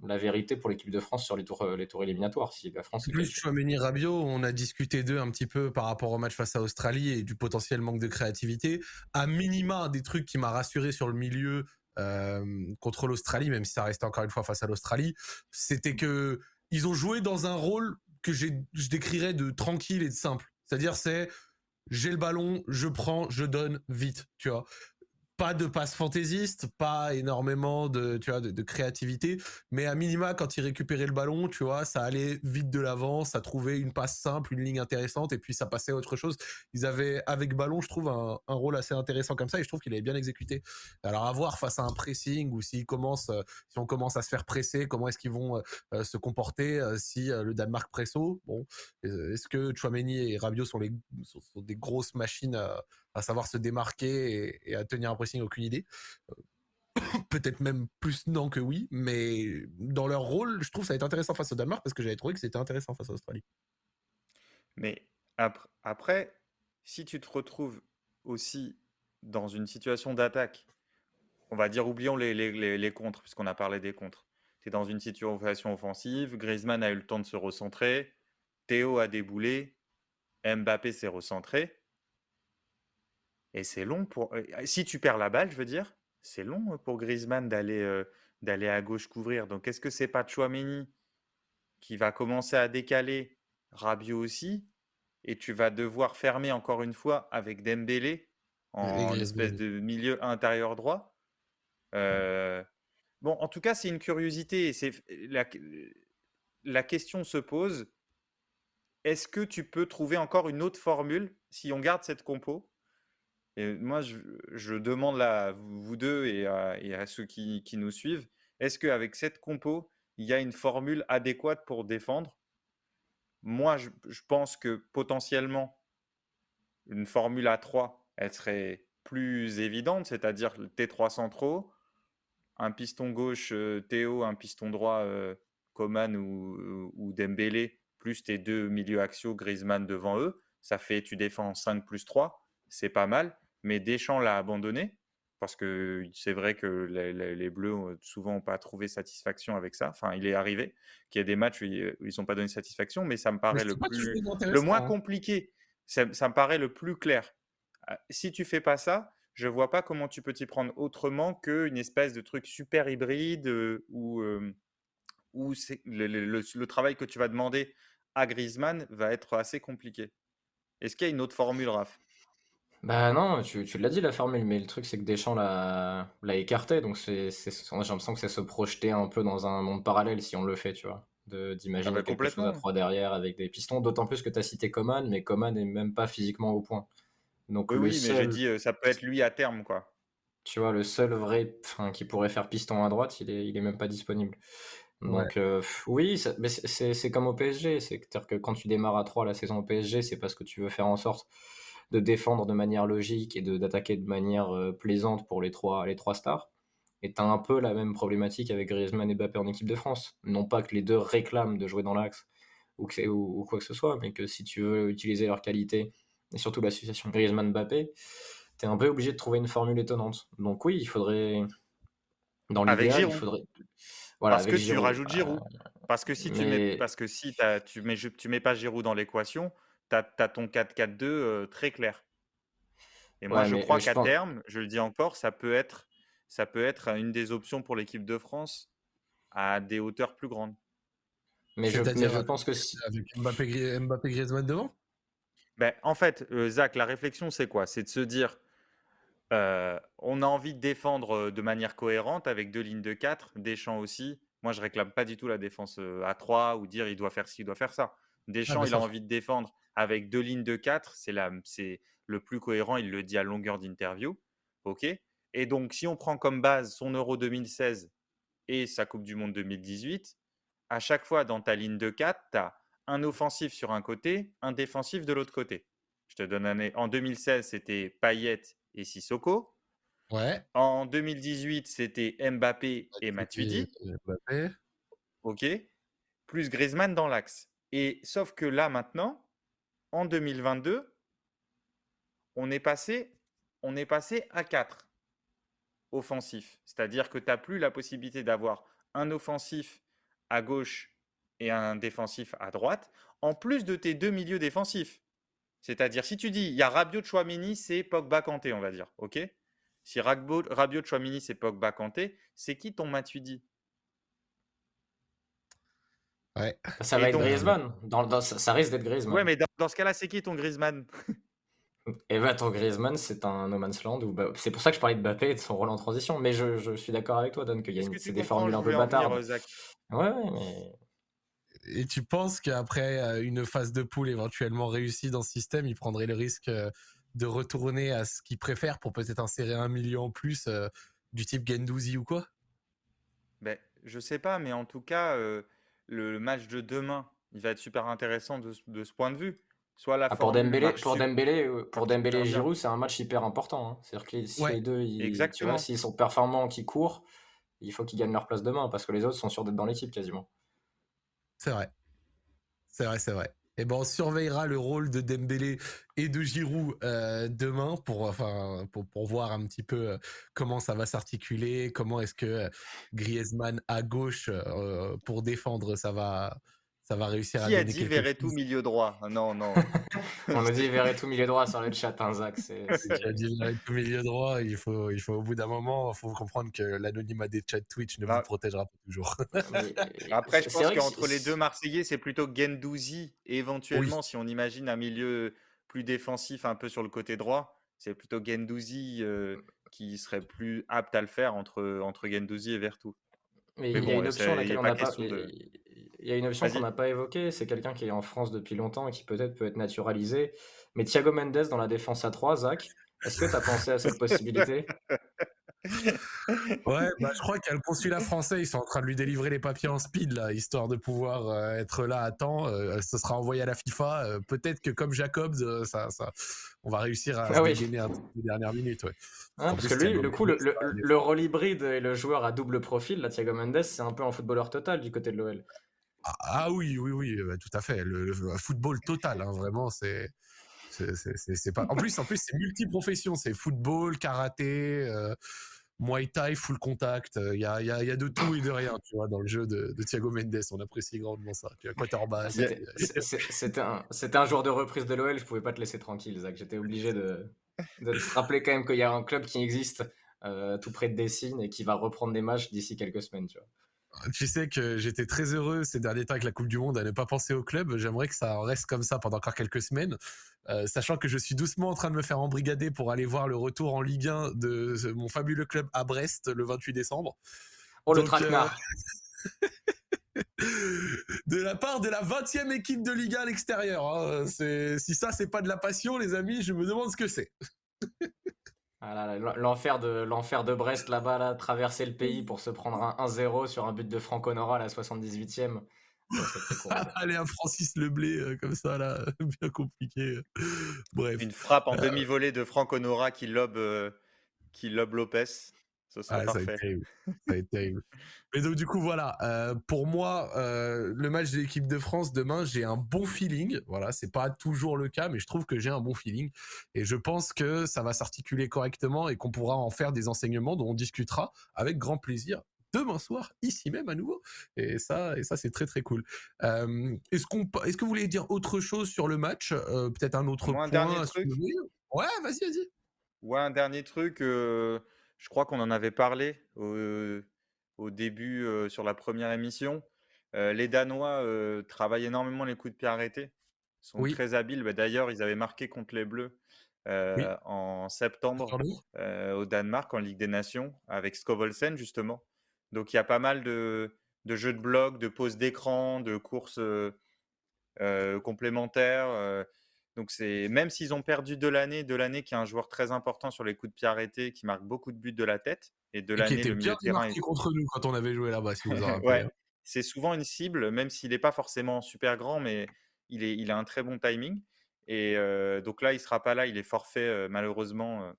la vérité pour l'équipe de France sur les tours, les tours éliminatoires. Si la France Plus Chouameni Rabiot, on a discuté d'eux un petit peu par rapport au match face à Australie et du potentiel manque de créativité. À minima, des trucs qui m'a rassuré sur le milieu euh, contre l'Australie, même si ça restait encore une fois face à l'Australie, c'était que ils ont joué dans un rôle que je décrirais de tranquille et de simple. C'est-à-dire, c'est j'ai le ballon, je prends, je donne vite, tu vois pas de passe fantaisiste, pas énormément de, tu vois, de, créativité, mais à minima, quand il récupérait le ballon, tu vois, ça allait vite de l'avant, ça trouvait une passe simple, une ligne intéressante, et puis ça passait à autre chose. Ils avaient, avec ballon, je trouve, un, rôle assez intéressant comme ça, et je trouve qu'il avait bien exécuté. Alors, à voir face à un pressing, ou commencent, euh, si on commence à se faire presser, comment est-ce qu'ils vont euh, se comporter euh, si le Danemark presso Bon, est-ce que Chouameni et Rabiot sont, les, sont, des grosses machines à savoir se démarquer et, à tenir un pressing, aucune idée. Euh, peut-être même plus non que oui, mais dans leur rôle, je trouve ça va être intéressant face au Danemark parce que j'avais trouvé que c'était intéressant face à l'Australie. Mais après, si tu te retrouves aussi dans une situation d'attaque, on va dire oublions les, les, les contres, puisqu'on a parlé des contres. Tu es dans une situation offensive, Griezmann a eu le temps de se recentrer, Théo a déboulé, Mbappé s'est recentré. Et c'est long pour. Si tu perds la balle, je veux dire, c'est long pour Griezmann d'aller d'aller à gauche couvrir. Donc est-ce que c'est pas Chouameni qui va commencer à décaler Rabiot aussi et tu vas devoir fermer encore une fois avec Dembélé en espèce de milieu intérieur droit? Bon, en tout cas, c'est une curiosité. C'est la, la question se pose est-ce que tu peux trouver encore une autre formule si on garde cette compo? Et moi, je, demande à vous deux et à, ceux qui, nous suivent, est-ce qu'avec cette compo, il y a une formule adéquate pour défendre? Moi, je, pense que potentiellement, une formule à 3, elle serait plus évidente, c'est-à-dire le T3 centraux, un piston gauche euh, Théo, un piston droit euh, Coman ou, ou Dembélé, plus tes deux milieux axiaux Griezmann devant eux. Ça fait, tu défends 5 plus 3, c'est pas mal mais Deschamps l'a abandonné parce que c'est vrai que les, Bleus ont souvent pas trouvé satisfaction avec ça. Enfin, il est arrivé qu'il y a des matchs où ils n'ont pas donné satisfaction, mais ça me paraît le, plus, le moins hein. compliqué. Ça, me paraît le plus clair. Ah, si tu fais pas ça, je vois pas comment tu peux t'y prendre autrement qu'une espèce de truc super hybride où, où le, le, travail que tu vas demander à Griezmann va être assez compliqué. Est-ce qu'il y a une autre formule, Raph? Bah non, tu, l'as dit la formule, mais le truc c'est que Deschamps l'a l'a écarté, donc c'est, j'ai l'impression que c'est se projeter un peu dans un monde parallèle si on le fait, tu vois, de, d'imaginer ah bah quelque chose à trois derrière avec des pistons, d'autant plus que tu as cité Coman, mais Coman n'est même pas physiquement au point. Donc oui, mais j'ai dit euh, ça peut être lui à terme, quoi. Tu vois, le seul vrai qui pourrait faire piston à droite, il est, il est même pas disponible. Donc euh, oui, mais c'est, c'est comme au PSG, c'est-à-dire que quand tu démarres à 3 la saison au PSG, c'est parce que tu veux faire en sorte de défendre de manière logique et d'attaquer de, manière euh, plaisante pour les trois, les trois stars. Et tu as un peu la même problématique avec Griezmann et Mbappé en équipe de France. Non pas que les deux réclament de jouer dans l'axe ou, ou, quoi que ce soit, mais que si tu veux utiliser leur qualité, et surtout l'association Griezmann-Mbappé, tu es un peu obligé de trouver une formule étonnante. Donc oui, il faudrait... Dans l'idéal, il faudrait... Voilà, parce que tu rajoutes Giroud. Euh, parce que si tu mets, parce que si tu mets, tu mets pas Giroud dans l'équation, tu as, ton 4-4-2 très clair. Et moi, je crois qu'à terme, je le dis encore, ça peut être, ça peut être une des options pour l'équipe de France à des hauteurs plus grandes. Mais je, je, pense que avec Mbappé, Mbappé Griezmann devant? Ben, en fait, Zach, la réflexion, c'est quoi? C'est de se dire, on a envie de défendre de manière cohérente avec deux lignes de 4, champs aussi. Moi, je réclame pas du tout la défense à 3 ou dire il doit faire ci, il doit faire ça. Deschamps, il a envie de défendre avec deux lignes de 4. C'est le plus cohérent. Il le dit à longueur d'interview. OK? Et donc, si on prend comme base son Euro 2016 et sa Coupe du Monde 2018, à chaque fois dans ta ligne de 4, tu as un offensif sur un côté, un défensif de l'autre côté. Je te donne un. En 2016, c'était Payet et Sissoko. Ouais. En 2018, c'était Mbappé et Matuidi. Mbappé. OK? Plus Griezmann dans l'axe. Et sauf que là, maintenant, en 2022, on est passé, à 4 offensifs. C'est-à-dire que tu n'as plus la possibilité d'avoir un offensif à gauche et un défensif à droite, en plus de tes deux milieux défensifs. C'est-à-dire, si tu dis, il y a Rabiot Chouamini, c'est Pogba Kanté, on va dire. OK? Si Rabiot Chouamini, c'est Pogba Kanté, c'est qui ton Matuidi? Ouais. Ça va être Griezmann. Dans, ça, risque d'être Griezmann. Ouais, mais dans, ce cas-là, c'est qui ton Griezmann? Et bah, ton Griezmann, c'est un no man's land. Bah, c'est pour ça que je parlais de Mbappé et de son rôle en transition. Mais je, suis d'accord avec toi, Don, qu'il y a c'est des formules un peu bâtardes. Ouais, ouais, mais et tu penses qu'après euh, une phase de poule éventuellement réussie dans ce système, il prendrait le risque euh, de retourner à ce qu'il préfère pour peut-être insérer un million en plus euh, du type Gendouzi ou quoi? Ben, Je sais pas, mais en tout cas, le match de demain, il va être super intéressant de, ce point de vue. Soit la ah, pour Dembélé, pour Dembélé, pour Dembélé et Giroud, c'est un match hyper important. Hein. C'est-à-dire que si les deux, s'ils sont performants, qui courent, il faut qu'ils gagnent leur place demain parce que les autres sont sûrs d'être dans l'équipe quasiment. C'est vrai. C'est vrai, c'est vrai. Eh ben on surveillera le rôle de Dembélé et de Giroud euh, demain pour, voir un petit peu euh, comment ça va s'articuler, comment est-ce que euh, Griezmann à gauche pour défendre ça va ça va réussir à Qui a dit Verretou milieu droit? Non, non. On a dit Verretou milieu droit sur le chat, hein, Zach. C'est, Qui a dit Verretou milieu droit Il faut, il faut au bout d'un moment, il faut comprendre que l'anonymat des chats Twitch ne vous ah. protégera pas toujours. Après, je pense qu'entre les deux Marseillais, c'est plutôt Gendouzi. Et éventuellement, si on imagine un milieu plus défensif, un peu sur le côté droit, c'est plutôt Gendouzi euh, qui serait plus apte à le faire entre, entre Gendouzi et Verretou. Mais, il y a une option laquelle on n'a pas. Il y a une option qu'on n'a pas évoquée, c'est quelqu'un qui est en France depuis longtemps et qui peut-être peut être naturalisé. Mais Thiago Mendes dans la défense à 3, Zach, est-ce que tu as pensé à cette possibilité? Ouais, bah, je crois qu'il y a le consulat français, ils sont en train de lui délivrer les papiers en speed, là, histoire de pouvoir euh, être là à temps. Euh, ce sera envoyé à la FIFA. Euh, peut-être que comme Jacobs, ça, ça, on va réussir à ah oui. gagner un peu dernières minutes. Ouais. Ah, parce que lui, le coup, le, le, rôle hybride et le joueur à double profil, là, Thiago Mendes, c'est un peu un footballeur total du côté de l'OL. Ah, ah, oui, oui, oui, bah, tout à fait. Le, football total, hein, vraiment, c'est. C'est pas. En plus, en plus, c'est multi-profession. C'est football, karaté, euh, muay thai, full contact. Il y a, y, a, y a, de tout et de rien, tu vois, dans le jeu de, Thiago Mendes. On apprécie grandement ça. C'était un, un jour de reprise de l'OL. Je pouvais pas te laisser tranquille, Zach. J'étais obligé de, de te rappeler quand même qu'il y a un club qui existe euh, tout près de Dessine et qui va reprendre des matchs d'ici quelques semaines, tu vois tu sais que j'étais très heureux ces derniers temps avec la Coupe du Monde à ne pas penser au club. J'aimerais que ça reste comme ça pendant encore quelques semaines, euh, sachant que je suis doucement en train de me faire embrigader pour aller voir le retour en Ligue 1 de mon fabuleux club à Brest le 28 décembre. Oh, le traquenard euh, de la part de la 20e équipe de Ligue 1 à l'extérieur. Hein. Si ça, c'est pas de la passion, les amis, je me demande ce que c'est. Ah l'enfer de l'enfer de Brest là-bas, là, traverser le pays pour se prendre un 1-0 sur un but de Franck Honora à la 78e. Allez, un Francis Leblé euh, comme ça, là, bien compliqué. Bref. Une frappe en euh, demi-volée de Franck Honora qui lobe, euh, qui lobe Lopez. Ça, ah, ça, a été terrible. Mais donc, du coup, voilà. Euh, pour moi, euh, le match de l'équipe de France demain, j'ai un bon feeling. Voilà, c'est pas toujours le cas, mais je trouve que j'ai un bon feeling. Et je pense que ça va s'articuler correctement et qu'on pourra en faire des enseignements dont on discutera avec grand plaisir demain soir ici même à nouveau et ça et ça c'est très très cool euh, est-ce qu'on est-ce que vous voulez dire autre chose sur le match peut-être un autre point un dernier truc ouais vas-y vas-y ouais un dernier truc je crois qu'on en avait parlé au, début sur la première émission. les Danois travaillent énormément les coups de pied arrêtés. Ils sont très habiles. Bah, d'ailleurs, ils avaient marqué contre les Bleus en septembre au Danemark en Ligue des Nations avec Skovolsen justement. Donc il y a pas mal de, jeux de blocs, de pauses d'écran, de courses complémentaires. Donc c'est même s'ils ont perdu de l'année, de l'année qui est un joueur très important sur les coups de pied arrêtés, qui marque beaucoup de buts de la tête, et de l'année le milieu de terrain. contre nous quand on avait joué là-bas, si rappelez. Hein. c'est souvent une cible, même s'il n'est pas forcément super grand, mais il, est, il a un très bon timing. Et donc là, il sera pas là, il est forfait malheureusement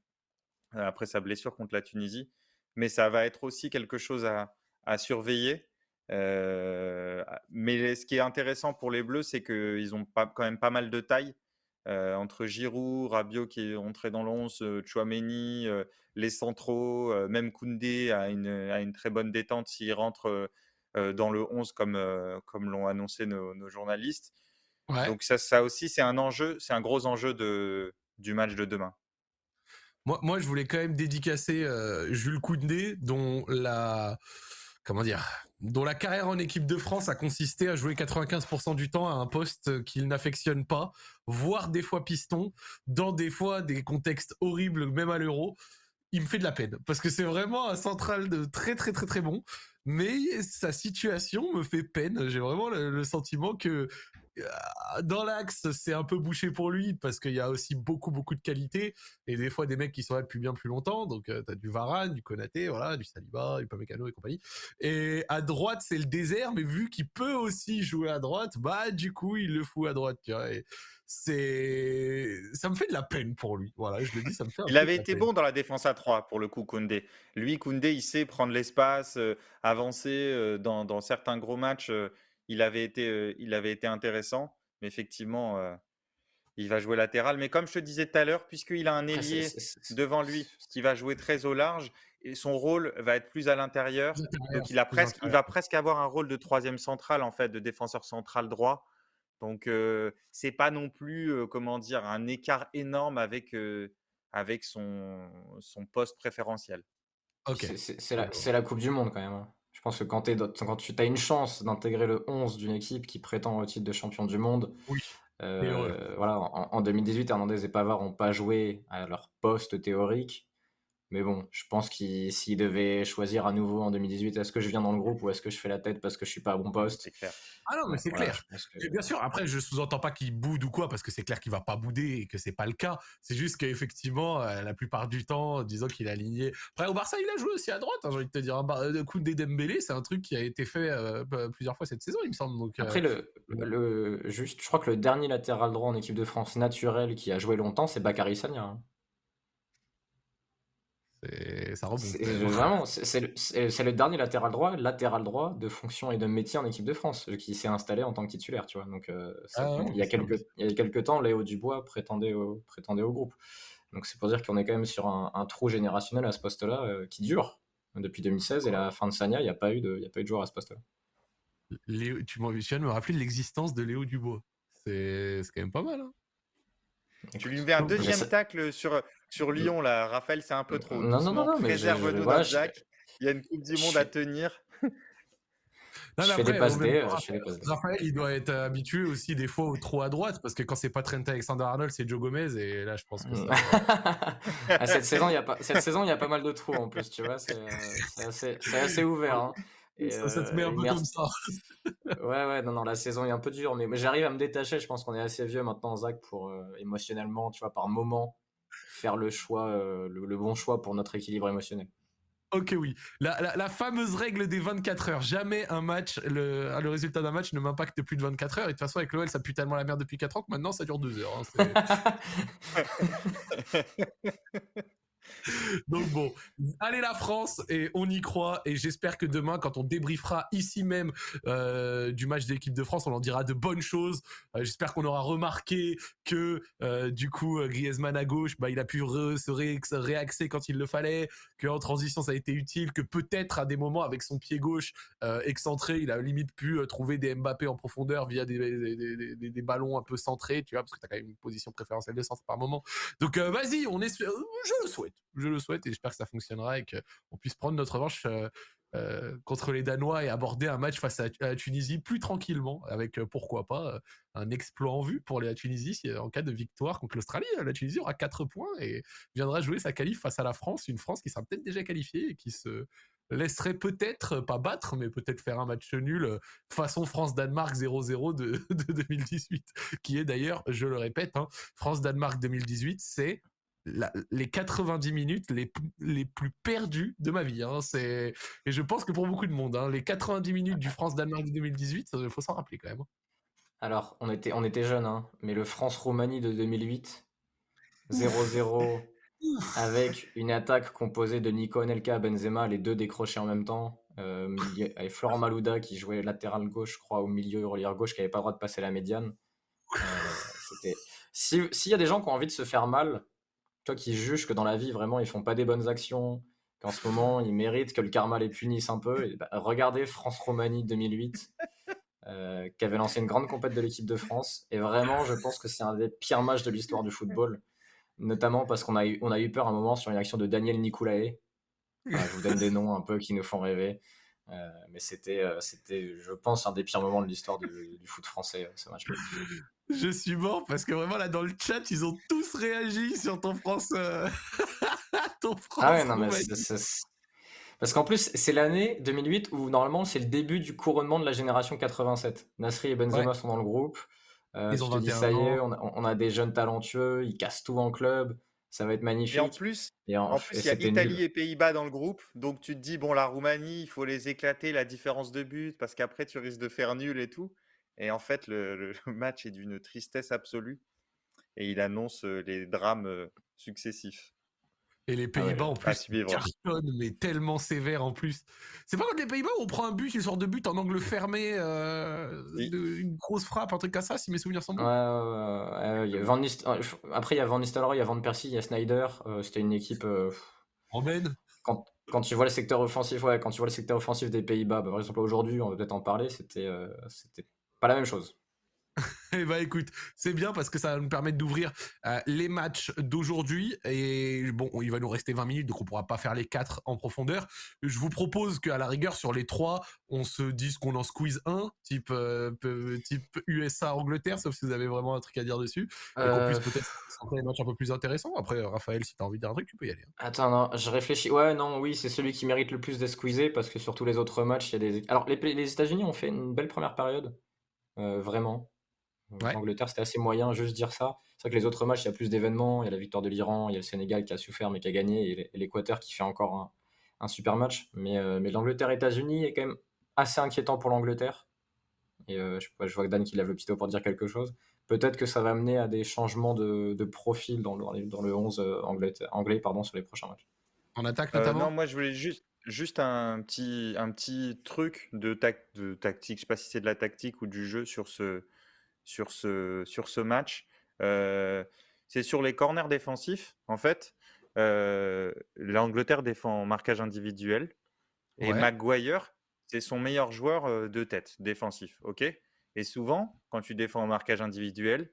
après sa blessure contre la Tunisie. Mais ça va être aussi quelque chose à, à surveiller. mais ce qui est intéressant pour les Bleus, c'est qu'ils ont pas, quand même pas mal de taille. Entre Giroud, Rabiot qui est entré dans l'11, Chouameni, les centraux, même Koundé a une, a une, très bonne détente s'il rentre dans le 11 comme, comme l'ont annoncé nos, nos journalistes. Donc ça, ça aussi, c'est un enjeu, c'est un gros enjeu de, du match de demain. Moi, moi, je voulais quand même dédicacer euh, Jules Koundé, dont la comment dire, dont la carrière en équipe de France a consisté à jouer 95% du temps à un poste qu'il n'affectionne pas, voire des fois piston, dans des fois des contextes horribles, même à l'euro. Il me fait de la peine parce que c'est vraiment un central de très très très très bon, mais sa situation me fait peine. J'ai vraiment le sentiment que dans l'axe, c'est un peu bouché pour lui parce qu'il y a aussi beaucoup beaucoup de qualité et des fois des mecs qui sont là depuis bien plus longtemps. Donc tu euh, t'as du Varane, du Konaté, voilà, du Saliba, du Pamecano et compagnie. Et à droite, c'est le désert, mais vu qu'il peut aussi jouer à droite, bah du coup il le fout à droite. Tu vois, et c'est ça me fait de la peine pour lui. Voilà, je le dis, ça me fait. il avait été bon dans la défense à 3 pour le coup Koundé. Lui Koundé, il sait prendre l'espace, euh, avancer dans, dans, certains gros matchs il avait été, il avait été intéressant. Mais effectivement, il va jouer latéral. Mais comme je te disais tout à l'heure, puisqu'il a un ailier devant lui qui va jouer très au large, et son rôle va être plus à l'intérieur. Donc il, a presque, il va presque avoir un rôle de troisième central, en fait, de défenseur central droit. Donc c'est pas non plus, comment dire, un écart énorme avec, avec son, son poste préférentiel. C'est la, la, Coupe du Monde quand même. Hein. Pense que quand, quand tu as une chance d'intégrer le 11 d'une équipe qui prétend au titre de champion du monde, euh, voilà, en, en, 2018, Hernandez et Pavard n'ont pas joué à leur poste théorique. Mais bon, je pense qu'il s'il devait choisir à nouveau en 2018, est-ce que je viens dans le groupe ou est-ce que je fais la tête parce que je suis pas à bon poste? C'est clair. Ah non, mais c'est clair. Bien sûr, après, je sous-entends pas qu'il boude ou quoi, parce que c'est clair qu'il va pas bouder et que c'est pas le cas. C'est juste qu'effectivement, euh, la plupart du temps, disons qu'il est aligné. Après, au Barça, il a joué aussi à droite, hein, j'ai envie de te dire. Un euh, coup de Dembélé, c'est un truc qui a été fait euh, plusieurs fois cette saison, il me semble. Donc, après, le, le, juste, je crois que le dernier latéral droit en équipe de France naturel qui a joué longtemps, c'est Bakary Sagna. Hein. Ça remonte. Vraiment, c'est le, dernier latéral droit, latéral droit de fonction et de métier en équipe de France, qui s'est installé en tant que titulaire, tu vois. Donc, euh, ah il, y a quelques, il y a quelques temps, Léo Dubois prétendait au, prétendait au groupe. Donc, c'est pour dire qu'on est quand même sur un, trou générationnel à ce poste-là euh, qui dure depuis 2016 et la fin de Sanya, il n'y a pas eu de, il y a pas eu de joueur à ce poste-là. tu, viens de me rappeler l'existence de Léo Dubois. C'est quand même pas mal. Hein tu lui mets un deuxième tacle sur, sur Lyon, là. Raphaël, c'est un peu trop. Non, non, non, non, mais Préserve-nous Jacques. Il y a une Coupe du Monde à tenir. Non, je, fais des passes D, Raphaël, il doit être habitué aussi des fois au trop à droite parce que quand c'est pas Trent Alexander-Arnold, c'est Joe Gomez et là, je pense que ça... ah, cette saison, il y a pas cette saison, il y a pas mal de trous en plus, tu vois, c'est assez, assez, ouvert. Hein. Et, ça, te met un peu comme ça. ouais, ouais, non, non, la saison est un peu dure, mais, j'arrive à me détacher. Je pense qu'on est assez vieux maintenant, Zach, pour euh, émotionnellement, tu vois, par moment, faire le choix, euh, le, bon choix pour notre équilibre émotionnel. Ok, oui. La, fameuse règle des 24 heures. Jamais un match, le, le résultat d'un match ne m'impacte plus de 24 heures. Et de toute façon, avec l'OL, ça pue tellement la merde depuis 4 ans que maintenant, ça dure 2 heures. Hein, Donc bon, allez la France et on y croit et j'espère que demain quand on débriefera ici même euh, du match d'équipe de France, on en dira de bonnes choses. Euh, j'espère qu'on aura remarqué que euh, du coup Griezmann à gauche, bah, il a pu se réaxer quand il le fallait, qu'en transition ça a été utile, que peut-être à des moments avec son pied gauche excentré, il a limite pu trouver des Mbappé en profondeur via des, ballons un peu centrés, tu vois, parce que tu as quand même une position préférentielle de centre par moment. Donc vas-y, on est, je le souhaite je le souhaite et j'espère que ça fonctionnera et qu'on puisse prendre notre revanche euh, contre les Danois et aborder un match face à, la Tunisie plus tranquillement, avec pourquoi pas un exploit en vue pour la Tunisie en cas de victoire contre l'Australie. La Tunisie aura 4 points et viendra jouer sa qualif face à la France, une France qui sera peut-être déjà qualifiée et qui se laisserait peut-être pas battre, mais peut-être faire un match nul façon France-Danemark 0-0 de, 2018, qui est d'ailleurs, je le répète, hein, France-Danemark 2018, c'est les 90 minutes les, les plus perdues de ma vie. Hein. C'est, et je pense que pour beaucoup de monde, hein, les 90 minutes du France-Danemark 2018, il faut s'en rappeler quand même. Hein. Alors, on était, on était jeunes, mais le France-Roumanie de 2008, 0-0, avec une attaque composée de Nico Anelka, Benzema, les deux décrochés en même temps, euh, avec Florent Malouda qui jouait latéral gauche, je crois, au milieu, relieur gauche, qui n'avait pas le droit de passer la médiane. Euh, s'il y a des gens qui ont envie de se faire mal, toi qui juges que dans la vie, vraiment, ils font pas des bonnes actions, qu'en ce moment, ils méritent que le karma les punisse un peu, bah, regardez France-Roumanie 2008, euh, qui avait lancé une grande compète de l'équipe de France. Et vraiment, je pense que c'est un des pires matchs de l'histoire du football, notamment parce qu'on a, eu, on a eu peur un moment sur une action de Daniel Nicolae. je vous donne des noms un peu qui nous font rêver. Euh, mais c'était, euh, c'était, je pense, un des pires moments de l'histoire du, foot français, match. Je suis mort parce que vraiment là dans le chat ils ont tous réagi sur ton France. Euh, ton France ah ouais, non, mais Parce qu'en plus, c'est l'année 2008 où normalement c'est le début du couronnement de la génération 87. Nasri et Benzema sont dans le groupe. Euh, ils ont dit, ça y est, on a, des jeunes talentueux, ils cassent tout en club, ça va être magnifique. Et en plus, il y a Italie et Pays-Bas dans le groupe, donc tu te dis, bon, la Roumanie, il faut les éclater, la différence de but, parce qu'après tu risques de faire nul et tout. Et en fait, le, match est d'une tristesse absolue. Et il annonce les drames successifs. Et les ah Pays-Bas en plus cartonnent, mais tellement sévère en plus. C'est pas comme les Pays-Bas où on prend un but, une sorte de but en angle fermé, une grosse frappe, un truc comme ça, si mes souvenirs sont bons. Ouais, Van Après, il y a Van Nistelrooy, il y a Van Persie, il y a Snyder. C'était une équipe. Romaine quand, quand tu vois le secteur offensif, ouais, quand tu vois le secteur offensif des Pays-Bas, bah, par exemple aujourd'hui, on va peut-être en parler, c'était c'était pas la même chose. Eh bah écoute, c'est bien parce que ça va nous permettre d'ouvrir euh, les matchs d'aujourd'hui. Et bon, il va nous rester 20 minutes, donc on pourra pas faire les quatre en profondeur. Je vous propose qu'à la rigueur, sur les trois, on se dise qu'on en squeeze un, type, euh, type USA-Angleterre, sauf si vous avez vraiment un truc à dire dessus. Et qu'on puisse euh. peut-être des matchs un peu plus intéressants. Après, Raphaël, si tu as envie de dire un truc, tu peux y aller. Hein. Attends, non, je réfléchis. Ouais, non, oui, c'est celui qui mérite le plus d'être squeezé parce que sur tous les autres matchs, il y a des. Alors, les, les États-Unis ont fait une belle première période. Vraiment. L'Angleterre, c'était assez moyen, juste dire ça. C'est vrai que les autres matchs, il y a plus d'événements. Il y a la victoire de l'Iran, il y a le Sénégal qui a souffert mais qui a gagné, et l'Équateur qui fait encore un, super match. Mais, euh, mais l'Angleterre-États-Unis est quand même assez inquiétant pour l'Angleterre. Et euh, je, vois que Dan qui lève le petit pour dire quelque chose. Peut-être que ça va amener à des changements de, profil dans le, dans le 11 euh, anglais, anglais pardon, sur les prochains matchs. En attaque notamment? Non, moi je voulais juste, juste un, petit, un petit truc de, de tactique. Je ne sais pas si c'est de la tactique ou du jeu sur ce, sur ce, sur ce match. Euh, c'est sur les corners défensifs, en fait. Euh, L'Angleterre défend en marquage individuel. Et Maguire, c'est son meilleur joueur euh, de tête défensif. ok? Et souvent, quand tu défends en marquage individuel,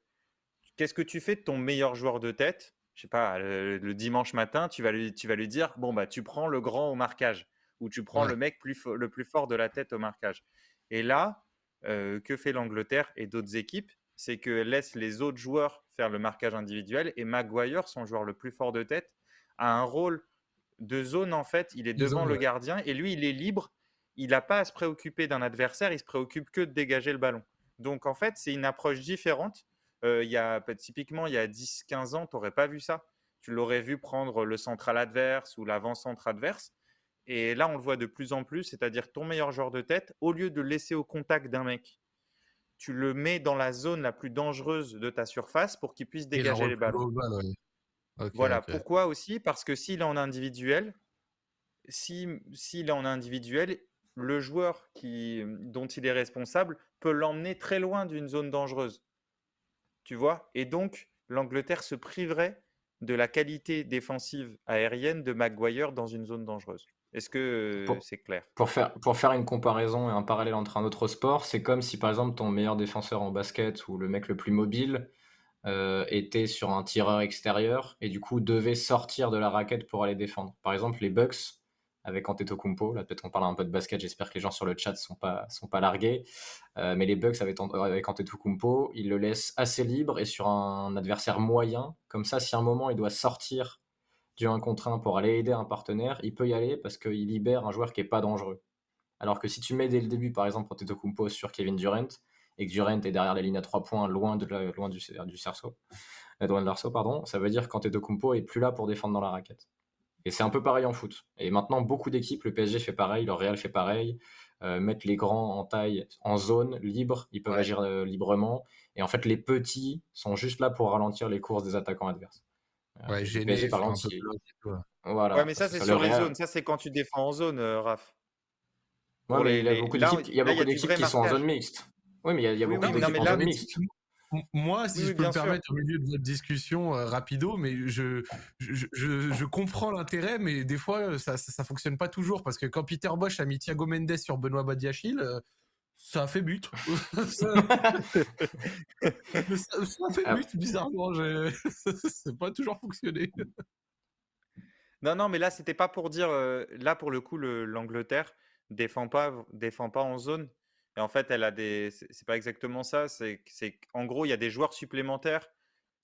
qu'est-ce que tu fais de ton meilleur joueur de tête? Je sais pas, le, dimanche matin, tu vas, lui, tu vas lui dire bon, bah, tu prends le grand au marquage ou tu prends le mec plus, le plus fort de la tête au marquage. Et là, euh, que fait l'Angleterre et d'autres équipes? C'est qu'elle laisse les autres joueurs faire le marquage individuel et Maguire, son joueur le plus fort de tête, a un rôle de zone en fait. Il est devant le gardien et lui, il est libre. Il n'a pas à se préoccuper d'un adversaire, il se préoccupe que de dégager le ballon. Donc en fait, c'est une approche différente. Il y a, typiquement, il y a 10-15 ans, tu n'aurais pas vu ça. Tu l'aurais vu prendre le central adverse ou l'avant-centre adverse. Et là, on le voit de plus en plus, c'est-à-dire ton meilleur joueur de tête, au lieu de laisser au contact d'un mec, tu le mets dans la zone la plus dangereuse de ta surface pour qu'il puisse dégager les ballons. voilà, pourquoi aussi? Parce que s'il est en individuel, s'il est en individuel, le joueur qui, dont il est responsable peut l'emmener très loin d'une zone dangereuse. Tu vois Et donc, l'Angleterre se priverait de la qualité défensive aérienne de Maguire dans une zone dangereuse. Est-ce que c'est clair? pour faire, pour faire une comparaison et un parallèle entre un autre sport, c'est comme si par exemple ton meilleur défenseur en basket ou le mec le plus mobile euh, était sur un tireur extérieur et du coup devait sortir de la raquette pour aller défendre. Par exemple, les Bucks avec Antetokounmpo. Là, peut-être on parle un peu de basket. J'espère que les gens sur le chat sont pas sont pas largués. Euh, mais les Bucks avec, avec Antetokounmpo, ils le laissent assez libre et sur un adversaire moyen. Comme ça, si à un moment il doit sortir du 1 contre 1 pour aller aider un partenaire, il peut y aller parce qu'il libère un joueur qui est pas dangereux. Alors que si tu mets dès le début, par exemple, Antetokounmpo sur Kevin Durant et que Durant est derrière la ligne à 3 points, loin, de loin du, cerceau, euh, loin de pardon, ça veut dire qu'Antetokounmpo est plus là pour défendre dans la raquette. Et c'est un peu pareil en foot. Et maintenant, beaucoup d'équipes, le PSG fait pareil, le Real fait pareil, euh, mettent les grands en taille, en zone libre, ils peuvent agir euh, librement. Et en fait, les petits sont juste là pour ralentir les courses des attaquants adverses. Euh, ouais, PSG, par exemple, voilà, ouais, mais ça, c'est sur les zones. Ça, c'est quand tu défends en zone, Raph. Ouais, il y a beaucoup d'équipes qui sont en zone mixte. Oui, mais il y a, beaucoup d'équipes en zone mixte. Moi, si je peux me permettre au milieu de votre discussion euh, rapido, mais je, je, je, comprends l'intérêt, mais des fois, ça, ça, fonctionne pas toujours parce que quand Peter Bosch a mis Thiago Mendes sur Benoît Badiachil, euh, ça a fait but. ça, a fait ah. but, bizarrement. c'est pas toujours fonctionné. Non, non, mais là, c'était pas pour dire. Euh, là, pour le coup, l'Angleterre défend pas, défend pas en zone. Et en fait, elle a des. C'est pas exactement ça. C'est en gros, il y a des joueurs supplémentaires.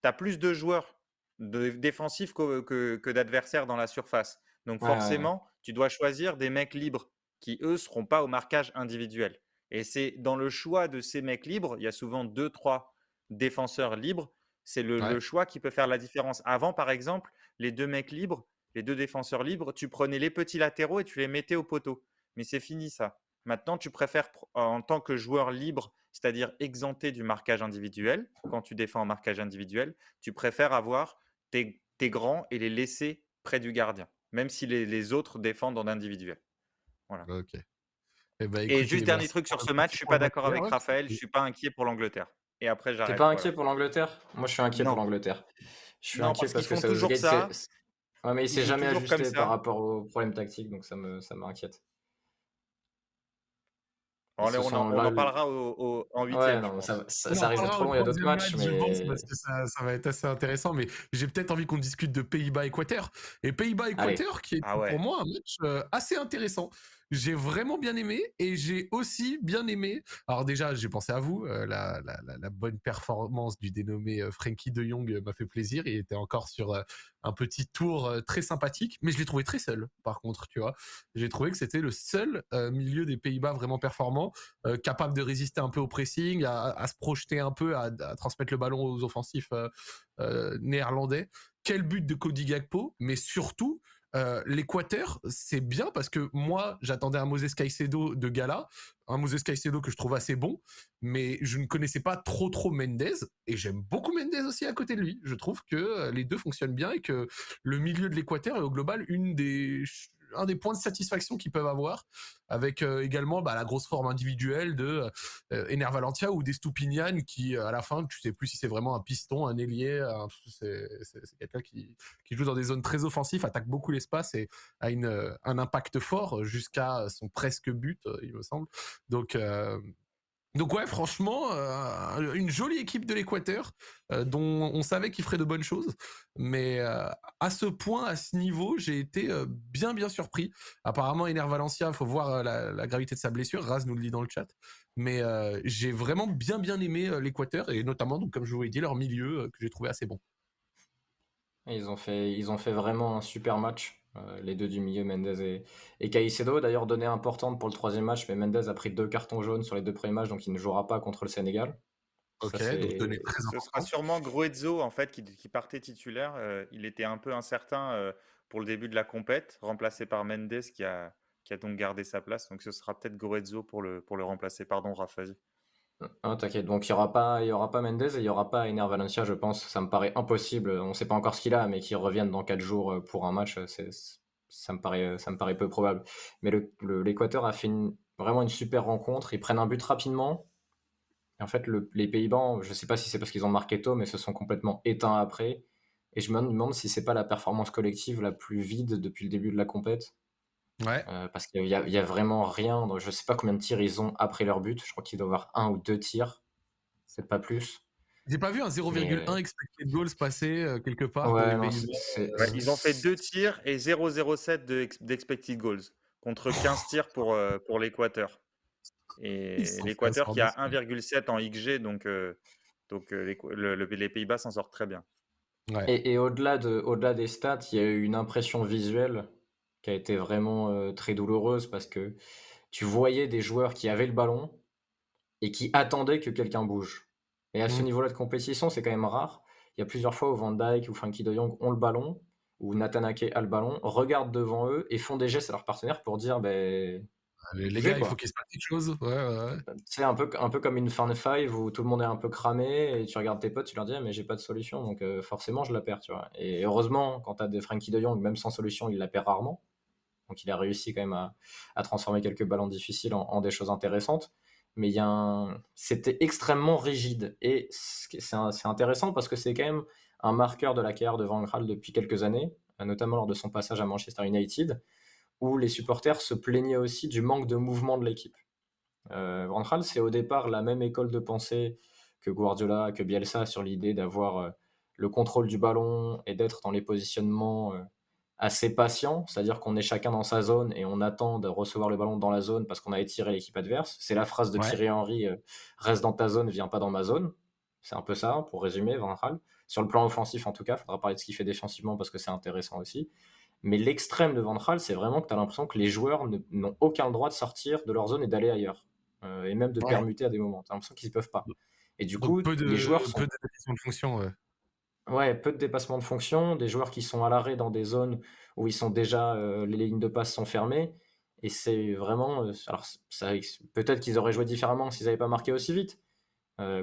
Tu as plus de joueurs de défensifs que, que, d'adversaires dans la surface. Donc forcément, tu dois choisir des mecs libres qui, eux, seront pas au marquage individuel. Et c'est dans le choix de ces mecs libres, il y a souvent deux, trois défenseurs libres. C'est le, le, choix qui peut faire la différence. Avant, par exemple, les deux mecs libres, les deux défenseurs libres, tu prenais les petits latéraux et tu les mettais au poteau. Mais c'est fini ça. Maintenant, tu préfères, en tant que joueur libre, c'est-à-dire exempté du marquage individuel, quand tu défends en marquage individuel, tu préfères avoir tes, grands et les laisser près du gardien, même si les, autres défendent en individuel. Voilà. Ok. Eh ben, et juste dernier truc sur ce match, je suis pas d'accord avec Raphaël, je suis pas inquiet pour l'Angleterre. Et après, j'arrête. T'es pas inquiet pour l'Angleterre? Moi, je suis inquiet pour l'Angleterre. Je suis inquiet parce, que ça toujours ça. Ouais, mais il s'est jamais ajusté par rapport aux problèmes tactiques, donc ça me ça m'inquiète on, en, parlera en huitième. ça, ça, risque d'être trop long, il y a d'autres matchs. mais... parce que ça, va être assez intéressant. Mais j'ai peut-être envie qu'on discute de Pays-Bas-Équateur. Et Pays-Bas-Équateur, qui est pour moi un match euh, assez intéressant j'ai vraiment bien aimé et j'ai aussi bien aimé. Alors déjà, j'ai pensé à vous, euh, la, bonne performance du dénommé euh, Frankie de Jong m'a fait plaisir. Il était encore sur euh, un petit tour très sympathique, mais je l'ai trouvé très seul. Par contre, tu vois, j'ai trouvé que c'était le seul milieu des Pays-Bas vraiment performant, capable de résister un peu au pressing, à, à se projeter un peu, à, à, transmettre le ballon aux offensifs néerlandais. Quel but de Cody Gagpo, mais surtout euh, L'Équateur, c'est bien parce que moi, j'attendais un Moses Caicedo de gala, un Moses Caicedo que je trouve assez bon, mais je ne connaissais pas trop trop Mendez et j'aime beaucoup Mendez aussi à côté de lui. Je trouve que euh, les deux fonctionnent bien et que le milieu de l'Équateur est au global une des un des points de satisfaction qu'ils peuvent avoir, avec euh, également bah, la grosse forme individuelle de euh, Valentia ou des Stupinian qui, euh, à la fin, tu sais plus si c'est vraiment un piston, un ailier, c'est quelqu'un qui, joue dans des zones très offensives, attaque beaucoup l'espace et a une, un impact fort jusqu'à son presque but, il me semble. Donc, donc ouais, franchement, euh, une jolie équipe de l'Équateur euh, dont on savait qu'il ferait de bonnes choses, mais euh, à ce point, à ce niveau, j'ai été bien bien surpris. Apparemment, Ener Valencia, faut voir la, gravité de sa blessure. Raz nous le dit dans le chat, mais j'ai vraiment bien bien aimé l'Équateur et notamment, comme je vous l'ai dit, leur milieu que j'ai trouvé assez bon. Ils ont fait, ils ont fait vraiment un super match. Euh, les deux du milieu, Mendez et, et Caicedo. D'ailleurs, donnée importante pour le troisième match, mais Mendez a pris deux cartons jaunes sur les deux premiers matchs, donc il ne jouera pas contre le Sénégal. Ok, donc donnée très Ce sera sûrement Gruezo, en fait, qui, partait titulaire. Euh, il était un peu incertain euh, pour le début de la compète, remplacé par Mendes, qui a, qui a donc gardé sa place. Donc ce sera peut-être Gruezo pour le, pour le remplacer. Pardon, Rafa. Ah, t'inquiète, donc il n'y aura, pas, y aura pas Mendes et il n'y aura pas Ener Valencia, je pense. Ça me paraît impossible. On ne sait pas encore ce qu'il a, mais qu'il revienne dans 4 jours euh, pour un match, ça, me paraît, ça me paraît peu probable. Mais l'Équateur a fait vraiment une super rencontre. Ils prennent un but rapidement. En fait, les Pays-Bas, je ne sais pas si c'est parce qu'ils ont marqué tôt, mais se sont complètement éteints après. Et je me demande si c'est pas la performance collective la plus vide depuis le début de la compète. Ouais. Euh, parce qu'il y, a vraiment rien. je sais pas combien de tirs ils ont après leur but. Je crois qu'ils doivent avoir un ou deux tirs. C'est pas plus. J'ai pas vu un 0,1 expected goals passer quelque part. ils ont fait deux tirs et 0,07 d'expected goals contre 15 tirs pour, pour l'Équateur. Et l'Équateur qui a 1,7 en XG, donc, donc les Pays-Bas s'en sortent très bien. Et, au-delà de, au-delà des stats, il y a eu une impression visuelle qui a été vraiment très douloureuse parce que tu voyais des joueurs qui avaient le ballon et qui attendaient que quelqu'un bouge. Et à ce mmh. niveau-là de compétition, c'est quand même rare. Il y a plusieurs fois où Van Dyke ou Frankie de Jong ont le ballon, ou Nathan Ake a le ballon, regardent devant eux et font des gestes à leurs partenaires pour dire ben, les, gars, il faut qu'il se passe quelque chose. C'est un peu, un peu comme une fan five où tout le monde est un peu cramé et tu regardes tes potes, tu leur dis, ah, mais j'ai pas de solution, donc euh, forcément je la perds, tu vois. Et heureusement, quand tu as des Frankie de Jong, même sans solution, il la perd rarement. Donc il a réussi quand même à, transformer quelques ballons difficiles en, des choses intéressantes. Mais c'était extrêmement rigide. Et c'est intéressant parce que c'est quand même un marqueur de la carrière de Van Gaal depuis quelques années, notamment lors de son passage à Manchester United où les supporters se plaignaient aussi du manque de mouvement de l'équipe. Euh, Van Gaal, c'est au départ la même école de pensée que Guardiola, que Bielsa sur l'idée d'avoir euh, le contrôle du ballon et d'être dans les positionnements euh, assez patients, c'est-à-dire qu'on est chacun dans sa zone et on attend de recevoir le ballon dans la zone parce qu'on a étiré l'équipe adverse. C'est la phrase de Thierry Henry reste dans ta zone, viens pas dans ma zone. C'est un peu ça, pour résumer, Van Gaal. Sur le plan offensif, en tout cas, il faudra parler de ce qu'il fait défensivement parce que c'est intéressant aussi. Mais l'extrême de Ventral, c'est vraiment que tu as l'impression que les joueurs n'ont aucun droit de sortir de leur zone et d'aller ailleurs. Euh, et même de permuter à des moments. Tu as l'impression qu'ils ne peuvent pas. Et du coup, les joueurs sont... Peu de de fonction, ouais. Ouais, peu de dépassement de fonction, des joueurs qui sont à l'arrêt dans des zones où ils sont déjà, euh, les lignes de passe sont fermées. Et c'est vraiment. Euh, alors, peut-être qu'ils auraient joué différemment s'ils n'avaient pas marqué aussi vite.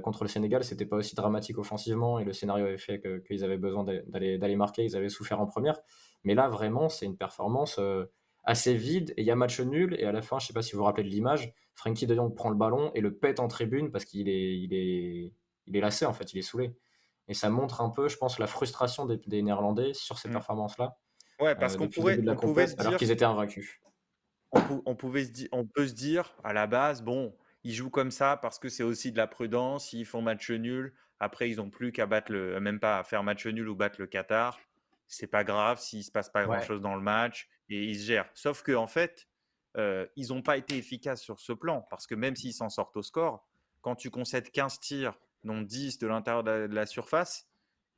contre le Sénégal, c'était pas aussi dramatique offensivement et le scénario avait fait qu'ils avaient besoin d'aller marquer, ils avaient souffert en première. Mais là, vraiment, c'est une performance euh, assez vide. Et il y a match nul. Et à la fin, je sais pas si vous vous rappelez de l'image, Frankie de Jong prend le ballon et le pète en tribune parce qu'il est, il est, il est lassé, en fait, il est saoulé. Et ça montre un peu, je pense, la frustration des, Néerlandais sur ces mm. performances-là. Ouais, parce euh, qu'on pourrait, on pouvait se dire. Alors qu'ils étaient invaincus. On, pouvait se dire, on peut se dire, à la base, bon, ils jouent comme ça parce que c'est aussi de la prudence. Ils font match nul. Après, ils n'ont plus qu'à battre le, même pas à faire match nul ou battre le Qatar c'est pas grave s'il se passe pas grand chose dans le match et ils se gèrent. Sauf que en fait, ils n'ont pas été efficaces sur ce plan parce que même s'ils s'en sortent au score, quand tu concèdes 15 tirs, dont 10 de l'intérieur de, la surface,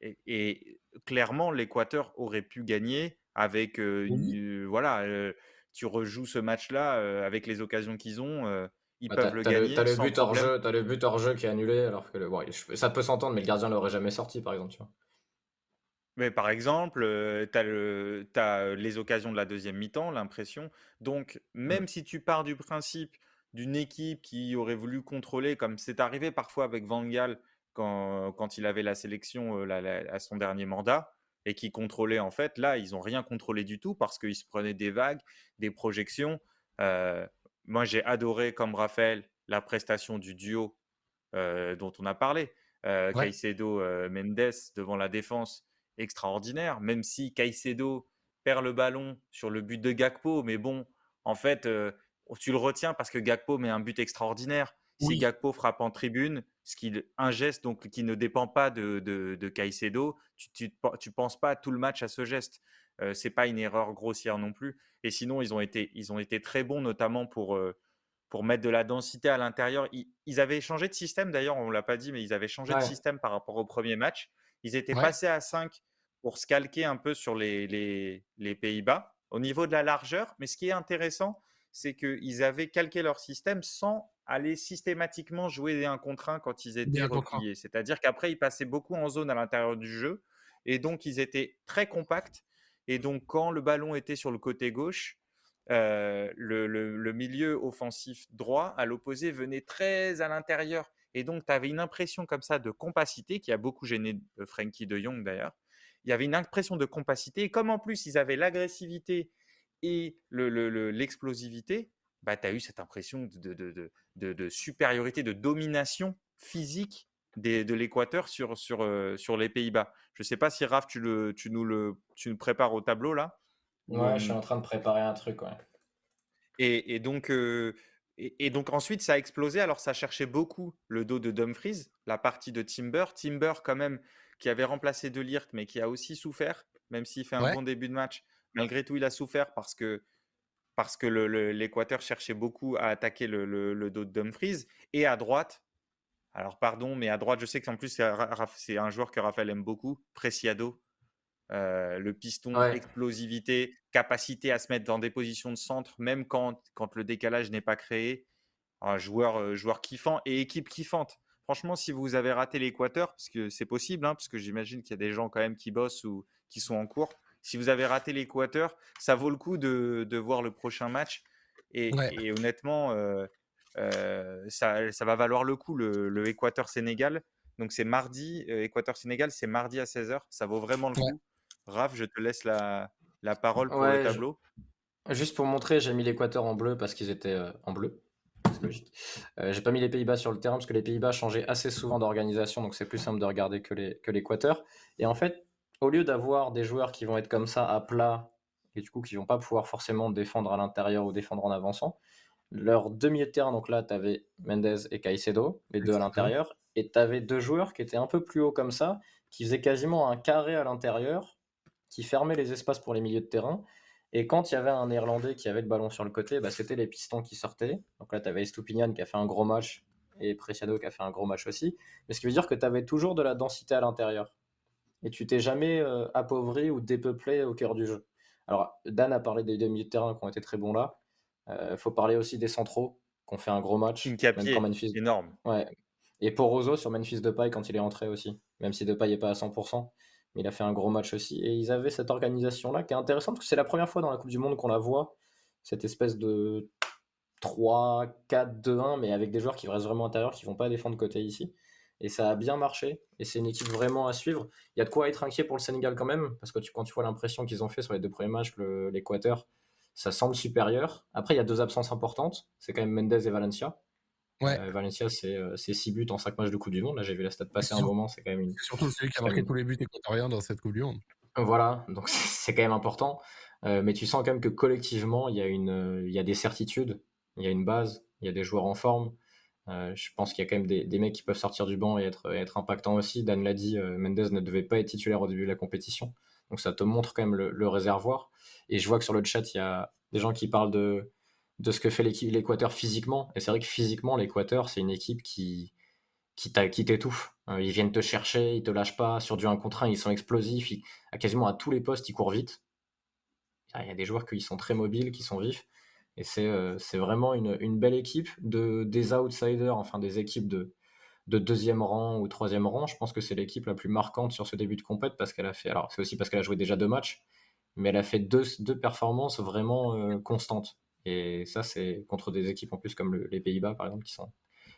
et, clairement l'Équateur aurait pu gagner avec voilà, tu rejoues ce match-là avec les occasions qu'ils ont. Ils bah, peuvent le gagner. Tu as, le but hors jeu, as le but hors jeu qui est annulé, alors que le, ça peut s'entendre, mais le gardien l'aurait jamais sorti, par exemple. Tu vois. Mais par exemple, tu as, les occasions de la deuxième mi-temps, l'impression. Donc, mmh. même si tu pars du principe d'une équipe qui aurait voulu contrôler, comme c'est arrivé parfois avec Van Gaal quand, quand il avait la sélection à son dernier mandat, et qui contrôlait en fait, là, ils n'ont rien contrôlé du tout parce qu'ils se prenaient des vagues, des projections. moi, j'ai adoré, comme Raphaël, la prestation du duo dont on a parlé. Caicedo-Mendes devant la défense extraordinaire, même si Caicedo perd le ballon sur le but de Gakpo, mais bon, en fait, euh, tu le retiens parce que Gakpo met un but extraordinaire. Si Gakpo frappe en tribune, ce qui, un geste donc, qui ne dépend pas de, de, Caicedo, tu ne penses pas tout le match à ce geste. Euh, c'est pas une erreur grossière non plus. Et sinon, ils ont été, ils ont été très bons, notamment pour, euh, pour mettre de la densité à l'intérieur. Ils, avaient changé de système, d'ailleurs, on ne l'a pas dit, mais ils avaient changé de système par rapport au premier match. Ils étaient passés à 5 pour se calquer un peu sur les, les, Pays-Bas au niveau de la largeur. Mais ce qui est intéressant, c'est qu'ils avaient calqué leur système sans aller systématiquement jouer un contre un quand ils étaient repliés. C'est-à-dire qu'après, ils passaient beaucoup en zone à l'intérieur du jeu. Et donc, ils étaient très compacts. Et donc, quand le ballon était sur le côté gauche, euh, le, le, milieu offensif droit à l'opposé venait très à l'intérieur. Et donc, tu avais une impression comme ça de compacité qui a beaucoup gêné euh, Frankie de Jong d'ailleurs il y avait une impression de compacité. Et comme en plus, ils avaient l'agressivité et l'explosivité, le, bah, tu as eu cette impression de, de, de, supériorité, de domination physique de l'Équateur sur, sur, euh, sur les Pays-Bas. Je ne sais pas si Raph, tu, le, tu, nous le, tu nous prépares au tableau là Ouais, je suis en train de préparer un truc. Ouais. Et, et donc, euh, et, donc ensuite, ça a explosé. Alors, ça cherchait beaucoup le dos de Dumfries, la partie de Timber. Timber, quand même, qui avait remplacé De Ligt, mais qui a aussi souffert, même s'il fait un bon début de match. Malgré tout, il a souffert parce que, parce que l'Équateur cherchait beaucoup à attaquer le, dos de Dumfries. Et à droite, alors pardon, mais à droite, je sais qu'en plus, c'est un joueur que Raphaël aime beaucoup, Preciado. Euh, le piston, explosivité, capacité à se mettre dans des positions de centre, même quand, quand le décalage n'est pas créé. Un joueur, euh, joueur kiffant et équipe kiffante. Franchement, si vous avez raté l'Équateur, parce que c'est possible, hein, parce que j'imagine qu'il y a des gens quand même qui bossent ou qui sont en cours. Si vous avez raté l'Équateur, ça vaut le coup de, de, voir le prochain match. Et, honnêtement, euh, ça, ça, va valoir le coup, le, Équateur-Sénégal. Donc c'est mardi, Équateur-Sénégal, c'est mardi à 16h. Ça vaut vraiment le coup. Raph, je te laisse la, la parole pour le tableau. Juste pour montrer, j'ai mis l'Équateur en bleu parce qu'ils étaient euh, en bleu. C'est logique. Euh, j'ai pas mis les Pays-Bas sur le terrain parce que les Pays-Bas changeaient assez souvent d'organisation, donc c'est plus simple de regarder que l'Équateur. et en fait, au lieu d'avoir des joueurs qui vont être comme ça à plat et du coup qui vont pas pouvoir forcément défendre à l'intérieur ou défendre en avançant, leur demi de terrain, donc là tu avais Mendez et Caicedo, les deux à l'intérieur, et tu avais deux joueurs qui étaient un peu plus hauts comme ça, qui faisaient quasiment un carré à l'intérieur qui fermait les espaces pour les milieux de terrain. Et quand il y avait un Néerlandais qui avait le ballon sur le côté, bah, c'était les pistons qui sortaient. Donc là, tu avais Estupinian qui a fait un gros match et Preciado qui a fait un gros match aussi. Mais ce qui veut dire que tu avais toujours de la densité à l'intérieur. Et tu t'es jamais euh, appauvri ou dépeuplé au cœur du jeu. Alors, Dan a parlé des deux milieux de terrain qui ont été très bons là. Il euh, faut parler aussi des centraux qui ont fait un gros match. Une capier, Memphis... énorme. Ouais. Et pour Rosso sur Memphis Depay quand il est entré aussi. Même si Depay n'est pas à 100% il a fait un gros match aussi. Et ils avaient cette organisation-là qui est intéressante parce que c'est la première fois dans la Coupe du Monde qu'on la voit, cette espèce de 3, 4, 2, 1, mais avec des joueurs qui restent vraiment intérieurs, qui vont pas défendre côté ici. Et ça a bien marché. Et c'est une équipe vraiment à suivre. Il y a de quoi être inquiet pour le Sénégal quand même, parce que tu, quand tu vois l'impression qu'ils ont fait sur les deux premiers matchs, l'Équateur, ça semble supérieur. Après, il y a deux absences importantes. C'est quand même Mendez et Valencia. Ouais. Euh, Valencia, c'est 6 euh, buts en 5 matchs de Coupe du Monde. Là, j'ai vu la stat passer un moment. C'est quand même une. surtout celui qui a marqué tous les buts équatoriens dans cette Coupe du Monde. Voilà, donc c'est quand même important. Euh, mais tu sens quand même que collectivement, il y, a une, il y a des certitudes, il y a une base, il y a des joueurs en forme. Je pense qu'il y a quand même des, mecs qui peuvent sortir du banc et être, être impactants aussi. Dan l'a dit, Mendes ne devait pas être titulaire au début de la compétition. Donc ça te montre quand même le, réservoir. Et je vois que sur le chat, il y a des gens qui parlent de, ce que fait l'Équateur physiquement. Et c'est vrai que physiquement, l'Équateur, c'est une équipe qui, qui t'étouffe. Euh, ils viennent te chercher, ils te lâchent pas. Sur du 1 contre 1, ils sont explosifs. à quasiment à tous les postes, ils courent vite. Il y a des joueurs qui sont très mobiles, qui sont vifs. Et c'est euh, vraiment une, belle équipe de, des outsiders, enfin des équipes de, de deuxième rang ou troisième rang. Je pense que c'est l'équipe la plus marquante sur ce début de compète parce qu'elle a fait. Alors, c'est aussi parce qu'elle a joué déjà deux matchs, mais elle a fait deux, deux performances vraiment euh, constantes. Et ça, c'est contre des équipes en plus comme les Pays-Bas, par exemple, qui, sont,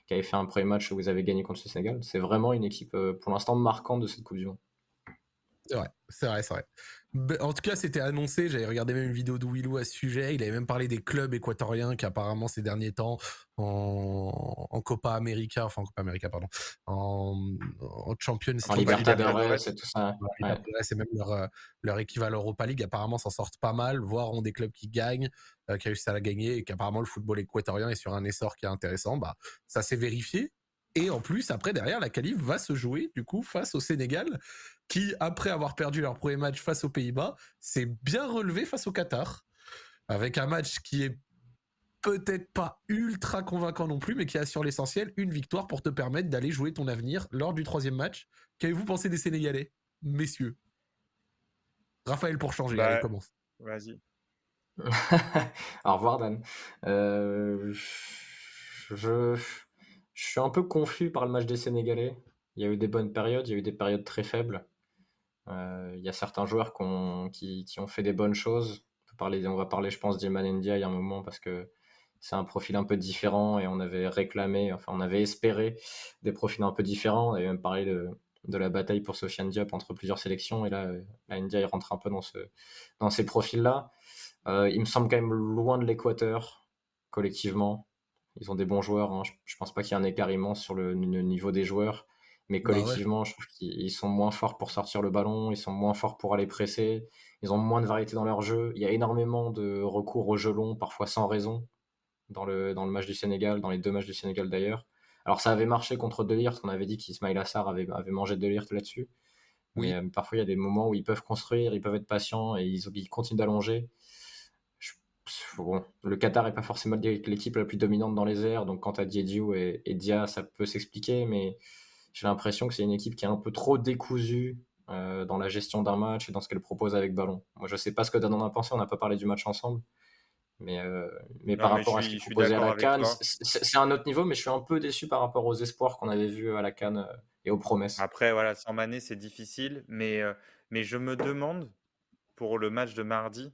qui avaient fait un premier match où vous avez gagné contre le Sénégal. C'est vraiment une équipe, euh, pour l'instant, marquante de cette Coupe du Monde. C'est vrai, c'est vrai, c'est vrai. En tout cas, c'était annoncé. J'avais regardé même une vidéo de Willou à ce sujet. Il avait même parlé des clubs équatoriens qui apparemment ces derniers temps en, Copa América, enfin en Copa América, pardon, en, en Champions en Libertadores et tout ça. C'est même leur, euh, leur équivalent Europa League. Apparemment, s'en sortent pas mal, voire ont des clubs qui gagnent, euh, qui réussissent à la gagner, et qu'apparemment le football équatorien est sur un essor qui est intéressant. Bah, ça s'est vérifié. Et en plus, après, derrière, la qualif va se jouer, du coup, face au Sénégal, qui, après avoir perdu leur premier match face aux Pays-Bas, s'est bien relevé face au Qatar, avec un match qui est peut-être pas ultra convaincant non plus, mais qui assure l'essentiel, une victoire pour te permettre d'aller jouer ton avenir lors du troisième match. Qu'avez-vous pensé des Sénégalais, messieurs? Raphaël pour changer, bah, allez, commence. Vas-y. Au revoir, Dan. Euh, je je suis un peu confus par le match des Sénégalais. Il y a eu des bonnes périodes, il y a eu des périodes très faibles. Euh, il y a certains joueurs qui, ont fait des bonnes choses. On, va parler, je pense, d'Iman y a un moment parce que c'est un profil un peu différent et on avait réclamé, enfin, on avait espéré des profils un peu différents. On avait même parlé de, la bataille pour Sofiane Diop entre plusieurs sélections et là, India il rentre un peu dans ces profils-là. Euh, il me semble quand même loin de l'équateur collectivement. Ils ont des bons joueurs. Hein. Je, ne pense pas qu'il y ait un écart immense sur le, niveau des joueurs. Mais bah collectivement, je trouve qu'ils sont moins forts pour sortir le ballon, ils sont moins forts pour aller presser, ils ont moins de variété dans leur jeu. Il y a énormément de recours au jeu long, parfois sans raison. dans le, dans le match du Sénégal, dans les deux matchs du Sénégal d'ailleurs. Alors ça avait marché contre Delirte, on avait dit qu'Ismail Assar avait, avait mangé Delirte là-dessus. Mais euh, parfois il y a des moments où ils peuvent construire, ils peuvent être patients et ils, ils continuent d'allonger. Bon, le Qatar n'est pas forcément l'équipe la plus dominante dans les airs, donc quant à Diédiou et, et Dia, ça peut s'expliquer, mais j'ai l'impression que c'est une équipe qui est un peu trop décousue euh, dans la gestion d'un match et dans ce qu'elle propose avec ballon. Moi, je sais pas ce que Dan en a pensé, on n'a pas parlé du match ensemble. Mais, euh, mais par rapport à ce qu'il proposait à la Cannes, c'est un autre niveau, mais je suis un peu déçu par rapport aux espoirs qu'on avait vus à la Cannes euh, et aux promesses. Après, voilà, sans Mané, c'est difficile, mais, mais je me demande, pour le match de mardi,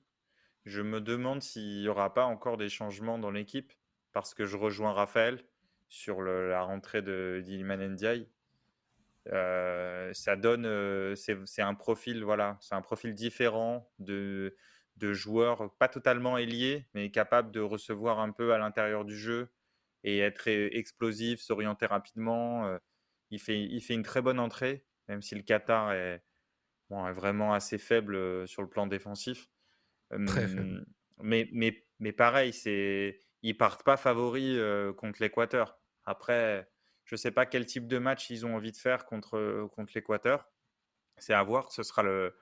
je me demande s'il n'y aura pas encore des changements dans l'équipe, parce que je rejoins Raphaël sur la rentrée de d'Iliman Ndiaye. Euh, ça donne, euh, c'est un profil, voilà, c'est un profil différent de, de joueurs pas totalement ailier, mais capable de recevoir un peu à l'intérieur du jeu et être explosif, s'orienter rapidement. Euh, il, fait, une très bonne entrée, même si le Qatar est vraiment assez faible sur le plan défensif. Très faible. Mais, mais, mais pareil, c'est, ils partent pas favoris contre l'Équateur. Après, je ne sais pas quel type de match ils ont envie de faire contre, contre l'Équateur. C'est à voir. Ce sera, le,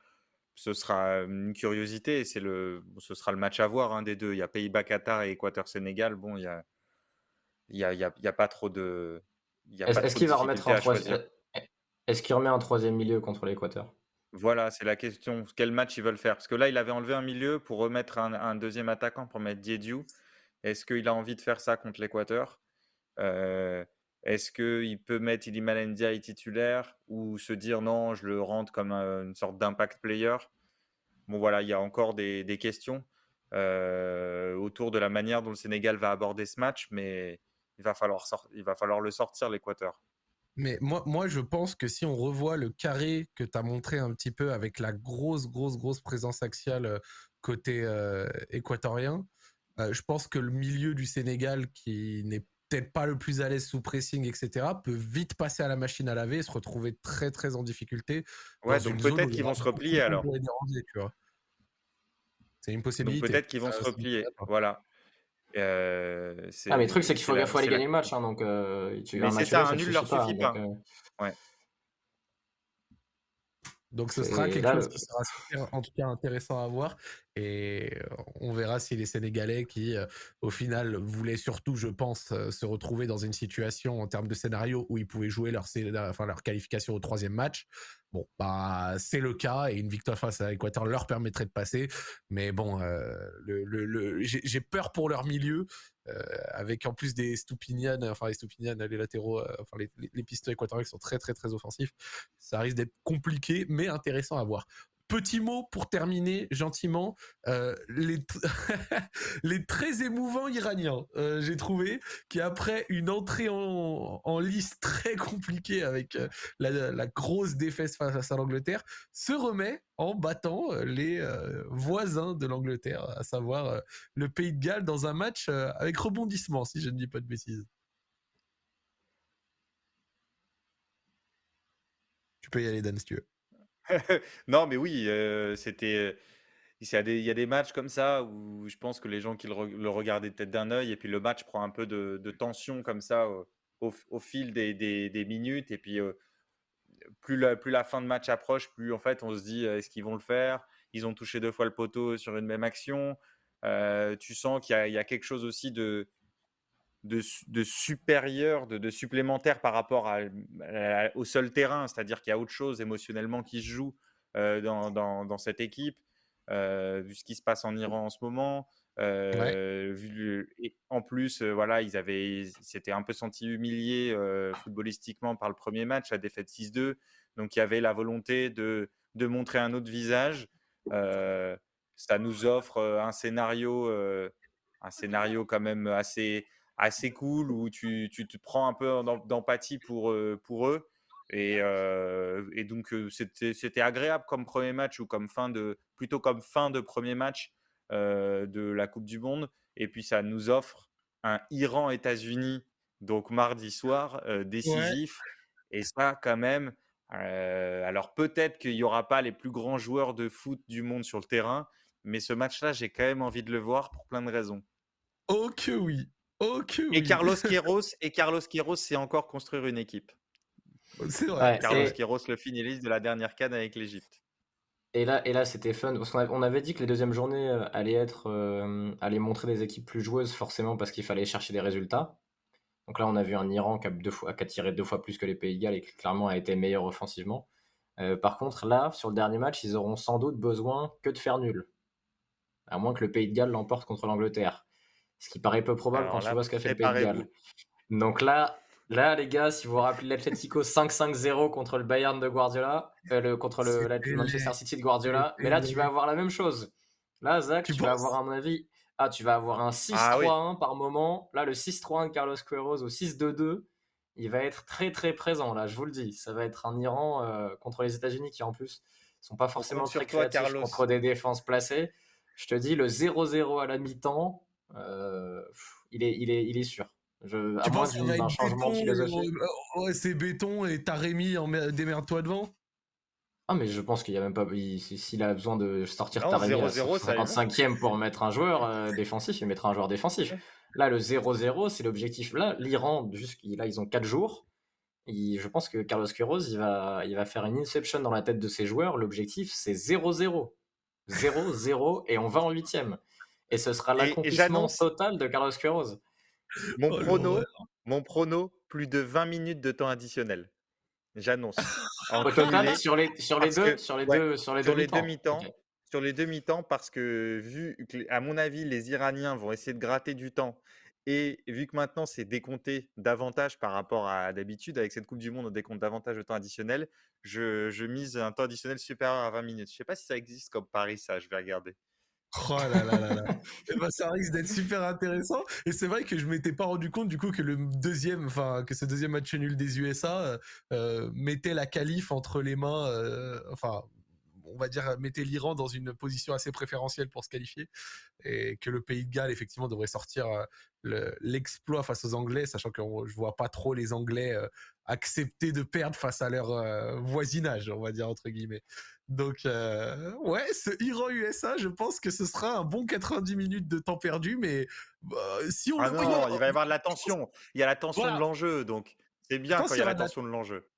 ce sera une curiosité. C'est le, ce sera le match à voir un des deux. Il y a Pays-Bas-Qatar et Équateur-Sénégal. Bon, il y a, y, a, il y a, pas trop de. Est-ce qu'il va remettre un troisième Est-ce qu'il remet un troisième milieu contre l'Équateur? Voilà, c'est la question. Quel match ils veulent faire? Parce que là, il avait enlevé un milieu pour remettre un, deuxième attaquant pour mettre Diediou. Est-ce qu'il a envie de faire ça contre l'Équateur? Euh, est-ce qu'il peut mettre Iliman Ndiaye titulaire ou se dire non, je le rentre comme une sorte d'impact player? Bon voilà, il y a encore des, questions euh, autour de la manière dont le Sénégal va aborder ce match, mais il va falloir, il va falloir le sortir, l'Équateur. Mais moi, moi, je pense que si on revoit le carré que tu as montré un petit peu avec la grosse, grosse, grosse présence axiale euh, côté euh, équatorien, je pense que le milieu du Sénégal qui n'est peut-être pas le plus à l'aise sous pressing, etc., peut vite passer à la machine à laver et se retrouver très très en difficulté. Ouais, donc peut-être qu'ils vont se replier alors. C'est une possibilité. Peut-être qu'ils vont se replier. Voilà. Euh, ah, mais le truc, c'est qu'il faut, faut aller gagner le match. Hein, donc, euh, tu mais c'est ça, un nul leur suffit pas. Euh, ouais. Donc ce sera quelque chose qui sera en tout cas intéressant à voir et on verra si les Sénégalais qui au final voulaient surtout je pense se retrouver dans une situation en termes de scénario où ils pouvaient jouer leur enfin leur qualification au troisième match Bon, bah, c'est le cas et une victoire face à l'Équateur leur permettrait de passer. Mais bon, j'ai peur pour leur milieu. Euh, avec en plus des Stupinian, enfin les Stupinian, les latéraux, euh, enfin les, les, pistons équatoriens qui sont très très très offensifs. Ça risque d'être compliqué, mais intéressant à voir. Petit mot pour terminer gentiment, euh, les, très émouvants Iraniens, euh, j'ai trouvé, qui après une entrée en, en liste très compliquée avec euh, la, la, grosse défaite face à l'Angleterre, se remet en battant les voisins de l'Angleterre, à savoir le Pays de Galles, dans un match avec rebondissement, si je ne dis pas de bêtises. Tu peux y aller, Dan, si tu veux. non, mais oui, c'était. Il y, a des, matchs comme ça où je pense que les gens qui le, regardaient peut-être d'un œil, et puis le match prend un peu de, tension comme ça au, fil des, minutes. Et puis, plus, la, fin de match approche, plus en fait on se dit est-ce qu'ils vont le faire? Ils ont touché deux fois le poteau sur une même action. tu sens qu'il y, a quelque chose aussi de, de, supérieur, de, supplémentaire par rapport au seul terrain, c'est-à-dire qu'il y a autre chose émotionnellement qui se joue euh, dans, cette équipe, euh, vu ce qui se passe en Iran en ce moment. Euh, et en plus, voilà, ils avaient, s'étaient un peu sentis humiliés footballistiquement par le premier match, la défaite 6-2. Donc il y avait la volonté de, de montrer un autre visage. ça nous offre un scénario, un scénario quand même assez, assez cool où tu, tu te prends un peu d'empathie pour, pour eux. Et, et donc, c'était agréable comme premier match ou comme fin de, plutôt comme fin de premier match de la Coupe du Monde. Et puis, ça nous offre un Iran-États-Unis, donc mardi soir, décisif. Et ça, quand même, alors peut-être qu'il n'y aura pas les plus grands joueurs de foot du monde sur le terrain, mais ce match-là, j'ai quand même envie de le voir pour plein de raisons. Oh que oui Et Carlos Queiroz, et Carlos Queiroz, c'est encore construire une équipe. C'est vrai. Carlos Queiroz, le finaliste de la dernière canne avec l'Égypte. Et là, et là c'était fun parce qu'on avait dit que les deuxièmes journées euh, allaient être, euh, allaient montrer des équipes plus joueuses forcément parce qu'il fallait chercher des résultats. Donc là, on a vu un Iran qui a, deux fois, qui a tiré deux fois plus que les Pays de Galles et qui clairement a été meilleur offensivement. Euh, par contre, là, sur le dernier match, ils auront sans doute besoin que de faire nul. À moins que le Pays de Galles l'emporte contre l'Angleterre. Ce qui paraît peu probable quand tu vois ce qu'a fait le Pays de Galles. Donc là, là, les gars, si vous vous rappelez l'Atletico 5-5-0 contre le Bayern de Guardiola, euh, le, contre le, Manchester City de Guardiola, mais là, tu vas avoir la même chose. Là, Zach, tu, vas avoir, à mon avis, ah, tu vas avoir un 6-3-1 ah par moment. Là, le 6-3-1 de Carlos Queiroz au 6-2-2, il va être très très présent. Là, je vous le dis. Ça va être un Iran euh, contre les États-Unis qui, en plus, sont pas forcément très créatifs contre des défenses placées. Je te dis, le 0-0 à la mi-temps, euh, il, est, il, est, il est sûr. Je, tu penses qu'il y a un changement philosophique. Ouais, c'est béton et t'as Rémi en démerde-toi devant? Ah, mais je pense qu'il y a même pas. S'il a besoin de sortir Taremi à 55e pour mettre un joueur euh, défensif, il mettra un joueur défensif. Là, le 0-0, c'est l'objectif. Là, l'Iran, là, ils ont 4 jours. je pense que Carlos Queiroz, il va, il va faire une inception dans la tête de ses joueurs. L'objectif, c'est 0-0. 0-0 et on va en 8e. Et ce sera l'accomplissement total de Carlos Queiroz. Mon, oh, prono, mon prono, plus de 20 minutes de temps additionnel. J'annonce. sur les, sur les deux, sur les deux, sur les deux, mi-temps. Sur les deux mi-temps, parce que vu à mon avis, les Iraniens vont essayer de gratter du temps et vu que maintenant c'est décompté davantage par rapport à d'habitude, avec cette Coupe du Monde, on décompte davantage de temps additionnel, je, je mise un temps additionnel supérieur à 20 minutes. Je sais pas si ça existe comme Paris, ça, je vais regarder. Oh là là là eh ben, ça risque d'être super intéressant. Et c'est vrai que je m'étais pas rendu compte du coup que le deuxième, enfin que ce deuxième match nul des USA euh, euh, mettait la qualif entre les mains, euh, enfin on va dire, mettait l'Iran dans une position assez préférentielle pour se qualifier et que le pays de Galles, effectivement, devrait sortir l'exploit face aux Anglais, sachant que je vois pas trop les Anglais accepter de perdre face à leur voisinage, on va dire, entre guillemets. Donc, ouais, ce Iran-USA, je pense que ce sera un bon 90 minutes de temps perdu, mais bah, si on ah non, il va y avoir de la tension. Il y a la tension de l'enjeu, donc c'est bien quand il y a la tension de l'enjeu.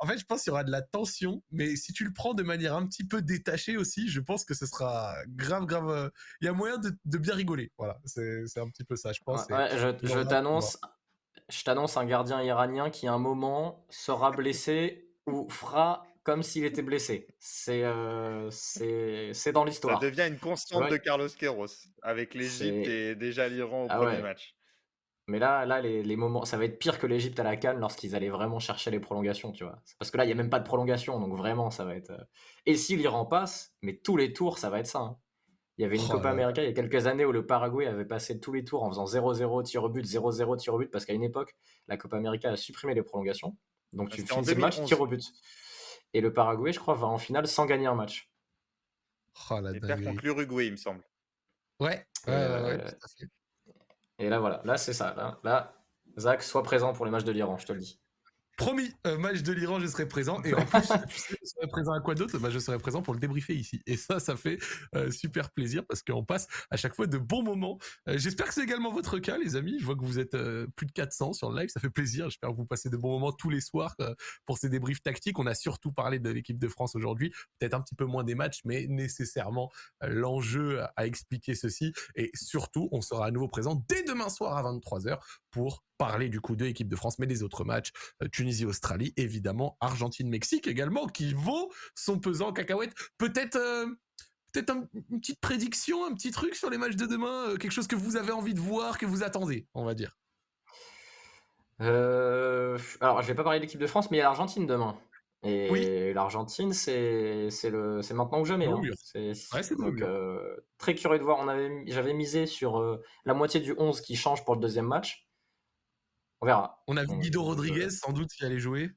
En fait, je pense qu'il y aura de la tension, mais si tu le prends de manière un petit peu détachée aussi, je pense que ce sera grave, grave. Euh, il y a moyen de, bien rigoler. Voilà, c'est un petit peu ça, je pense. je, t'annonce, je t'annonce un gardien iranien qui, à un moment, sera blessé ou fera comme s'il était blessé. C'est euh, c'est dans l'histoire. Ça devient une constante de Carlos Queiroz avec l'Égypte et déjà l'Iran au ah premier match. Mais là, là les, moments, ça va être pire que l'Égypte à la Cannes lorsqu'ils allaient vraiment chercher les prolongations, tu vois. Parce que là, il n'y a même pas de prolongation, donc vraiment, ça va être. Euh, et si l'Iran passe, mais tous les tours, ça va être ça. Hein. Il y avait une oh Copa América il y a quelques années où le Paraguay avait passé tous les tours en faisant 0-0 tir au but, 0-0 tir au but, parce qu'à une époque, la Copa América a supprimé les prolongations. Donc tu finis le match, tir au but. Et le Paraguay, je crois, va en finale sans gagner un match. Oh, la et perd contre l'Uruguay, il me semble. Ouais, ouais, ouais, tout à fait. Et là, voilà, là, c'est ça. Là, là, Zach, sois présent pour les matchs de l'Iran, je te le dis. Promis, euh, match de l'Iran, je serai présent. Et en plus, je serai présent à quoi d'autre? Bah, Je serai présent pour le débriefer ici. Et ça, ça fait euh, super plaisir parce qu'on passe à chaque fois de bons moments. Euh, j'espère que c'est également votre cas, les amis. Je vois que vous êtes plus de 400 sur le live. Ça fait plaisir. J'espère que vous passez de bons moments tous les soirs pour ces débriefs tactiques. On a surtout parlé de l'équipe de France aujourd'hui. Peut-être un petit peu moins des matchs, mais nécessairement l'enjeu à expliquer ceci. Et surtout, on sera à nouveau présent dès demain soir à 23h pour parler du coup de l'équipe de France, mais des autres matchs, euh, Tunisie-Australie, évidemment, Argentine-Mexique également, qui vaut son pesant cacahuète. Peut-être euh, peut-être une petite prédiction, un petit truc sur les matchs de demain, euh, quelque chose que vous avez envie de voir, que vous attendez, on va dire. alors, je vais pas parler de l'équipe de France, mais il y a l'Argentine demain. Et l'Argentine, c'est le c'est maintenant ou jamais. Hein. C'est très curieux de voir. On avait j'avais misé sur la moitié du 11 qui change pour le deuxième match. On verra. On a vu Guido Rodriguez, sans doute, qui allait jouer.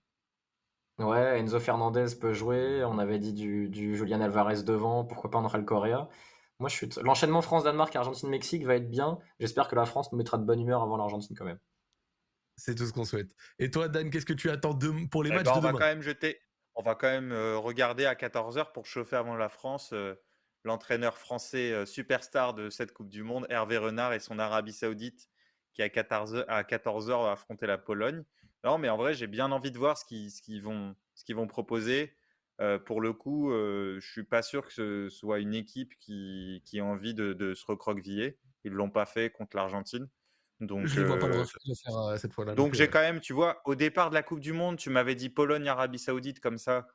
Ouais, Enzo Fernandez peut jouer. On avait dit du, du Julian Alvarez devant. Pourquoi pas André Correa? Moi, je suis. L'enchaînement France-Danemark, Argentine-Mexique va être bien. J'espère que la France nous mettra de bonne humeur avant l'Argentine quand même. C'est tout ce qu'on souhaite. Et toi, Dan, qu'est-ce que tu attends pour les eh matchs ben, de on va quand même jeter. On va quand même euh, regarder à 14h pour chauffer avant la France euh, l'entraîneur français euh, superstar de cette Coupe du Monde, Hervé Renard, et son Arabie Saoudite qui à 14h, à 14 va affronter la Pologne. Non, mais en vrai, j'ai bien envie de voir ce qu'ils vont, ce vont proposer. Euh, pour le coup, euh, je suis pas sûr que ce soit une équipe qui, qui a envie de, de se recroqueviller. Ils l'ont pas fait contre l'Argentine. Donc, je ne vois pas le faire euh, cette fois-là. Donc, j'ai quand même, tu vois, au départ de la Coupe du Monde, tu m'avais dit Pologne, Arabie Saoudite comme ça.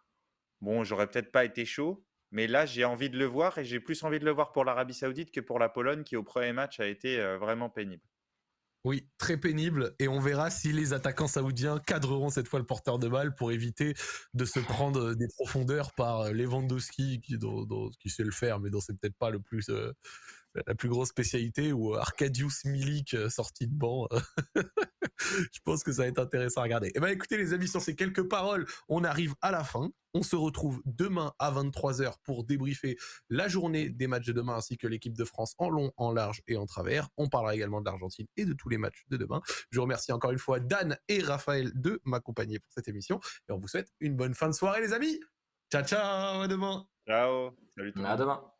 Bon, j'aurais peut-être pas été chaud, mais là, j'ai envie de le voir et j'ai plus envie de le voir pour l'Arabie Saoudite que pour la Pologne, qui au premier match a été vraiment pénible. Oui, très pénible. Et on verra si les attaquants saoudiens cadreront cette fois le porteur de balle pour éviter de se prendre des profondeurs par Lewandowski, qui, qui sait le faire, mais dont c'est peut-être pas le plus la plus grosse spécialité ou Arcadius Milik euh, sorti de banc. je pense que ça va être intéressant à regarder. Eh ben écoutez les amis, sur ces quelques paroles, on arrive à la fin. On se retrouve demain à 23h pour débriefer la journée des matchs de demain ainsi que l'équipe de France en long, en large et en travers. On parlera également de l'Argentine et de tous les matchs de demain. Je remercie encore une fois Dan et Raphaël de m'accompagner pour cette émission et on vous souhaite une bonne fin de soirée les amis. Ciao ciao, à demain. Ciao. Salut À demain.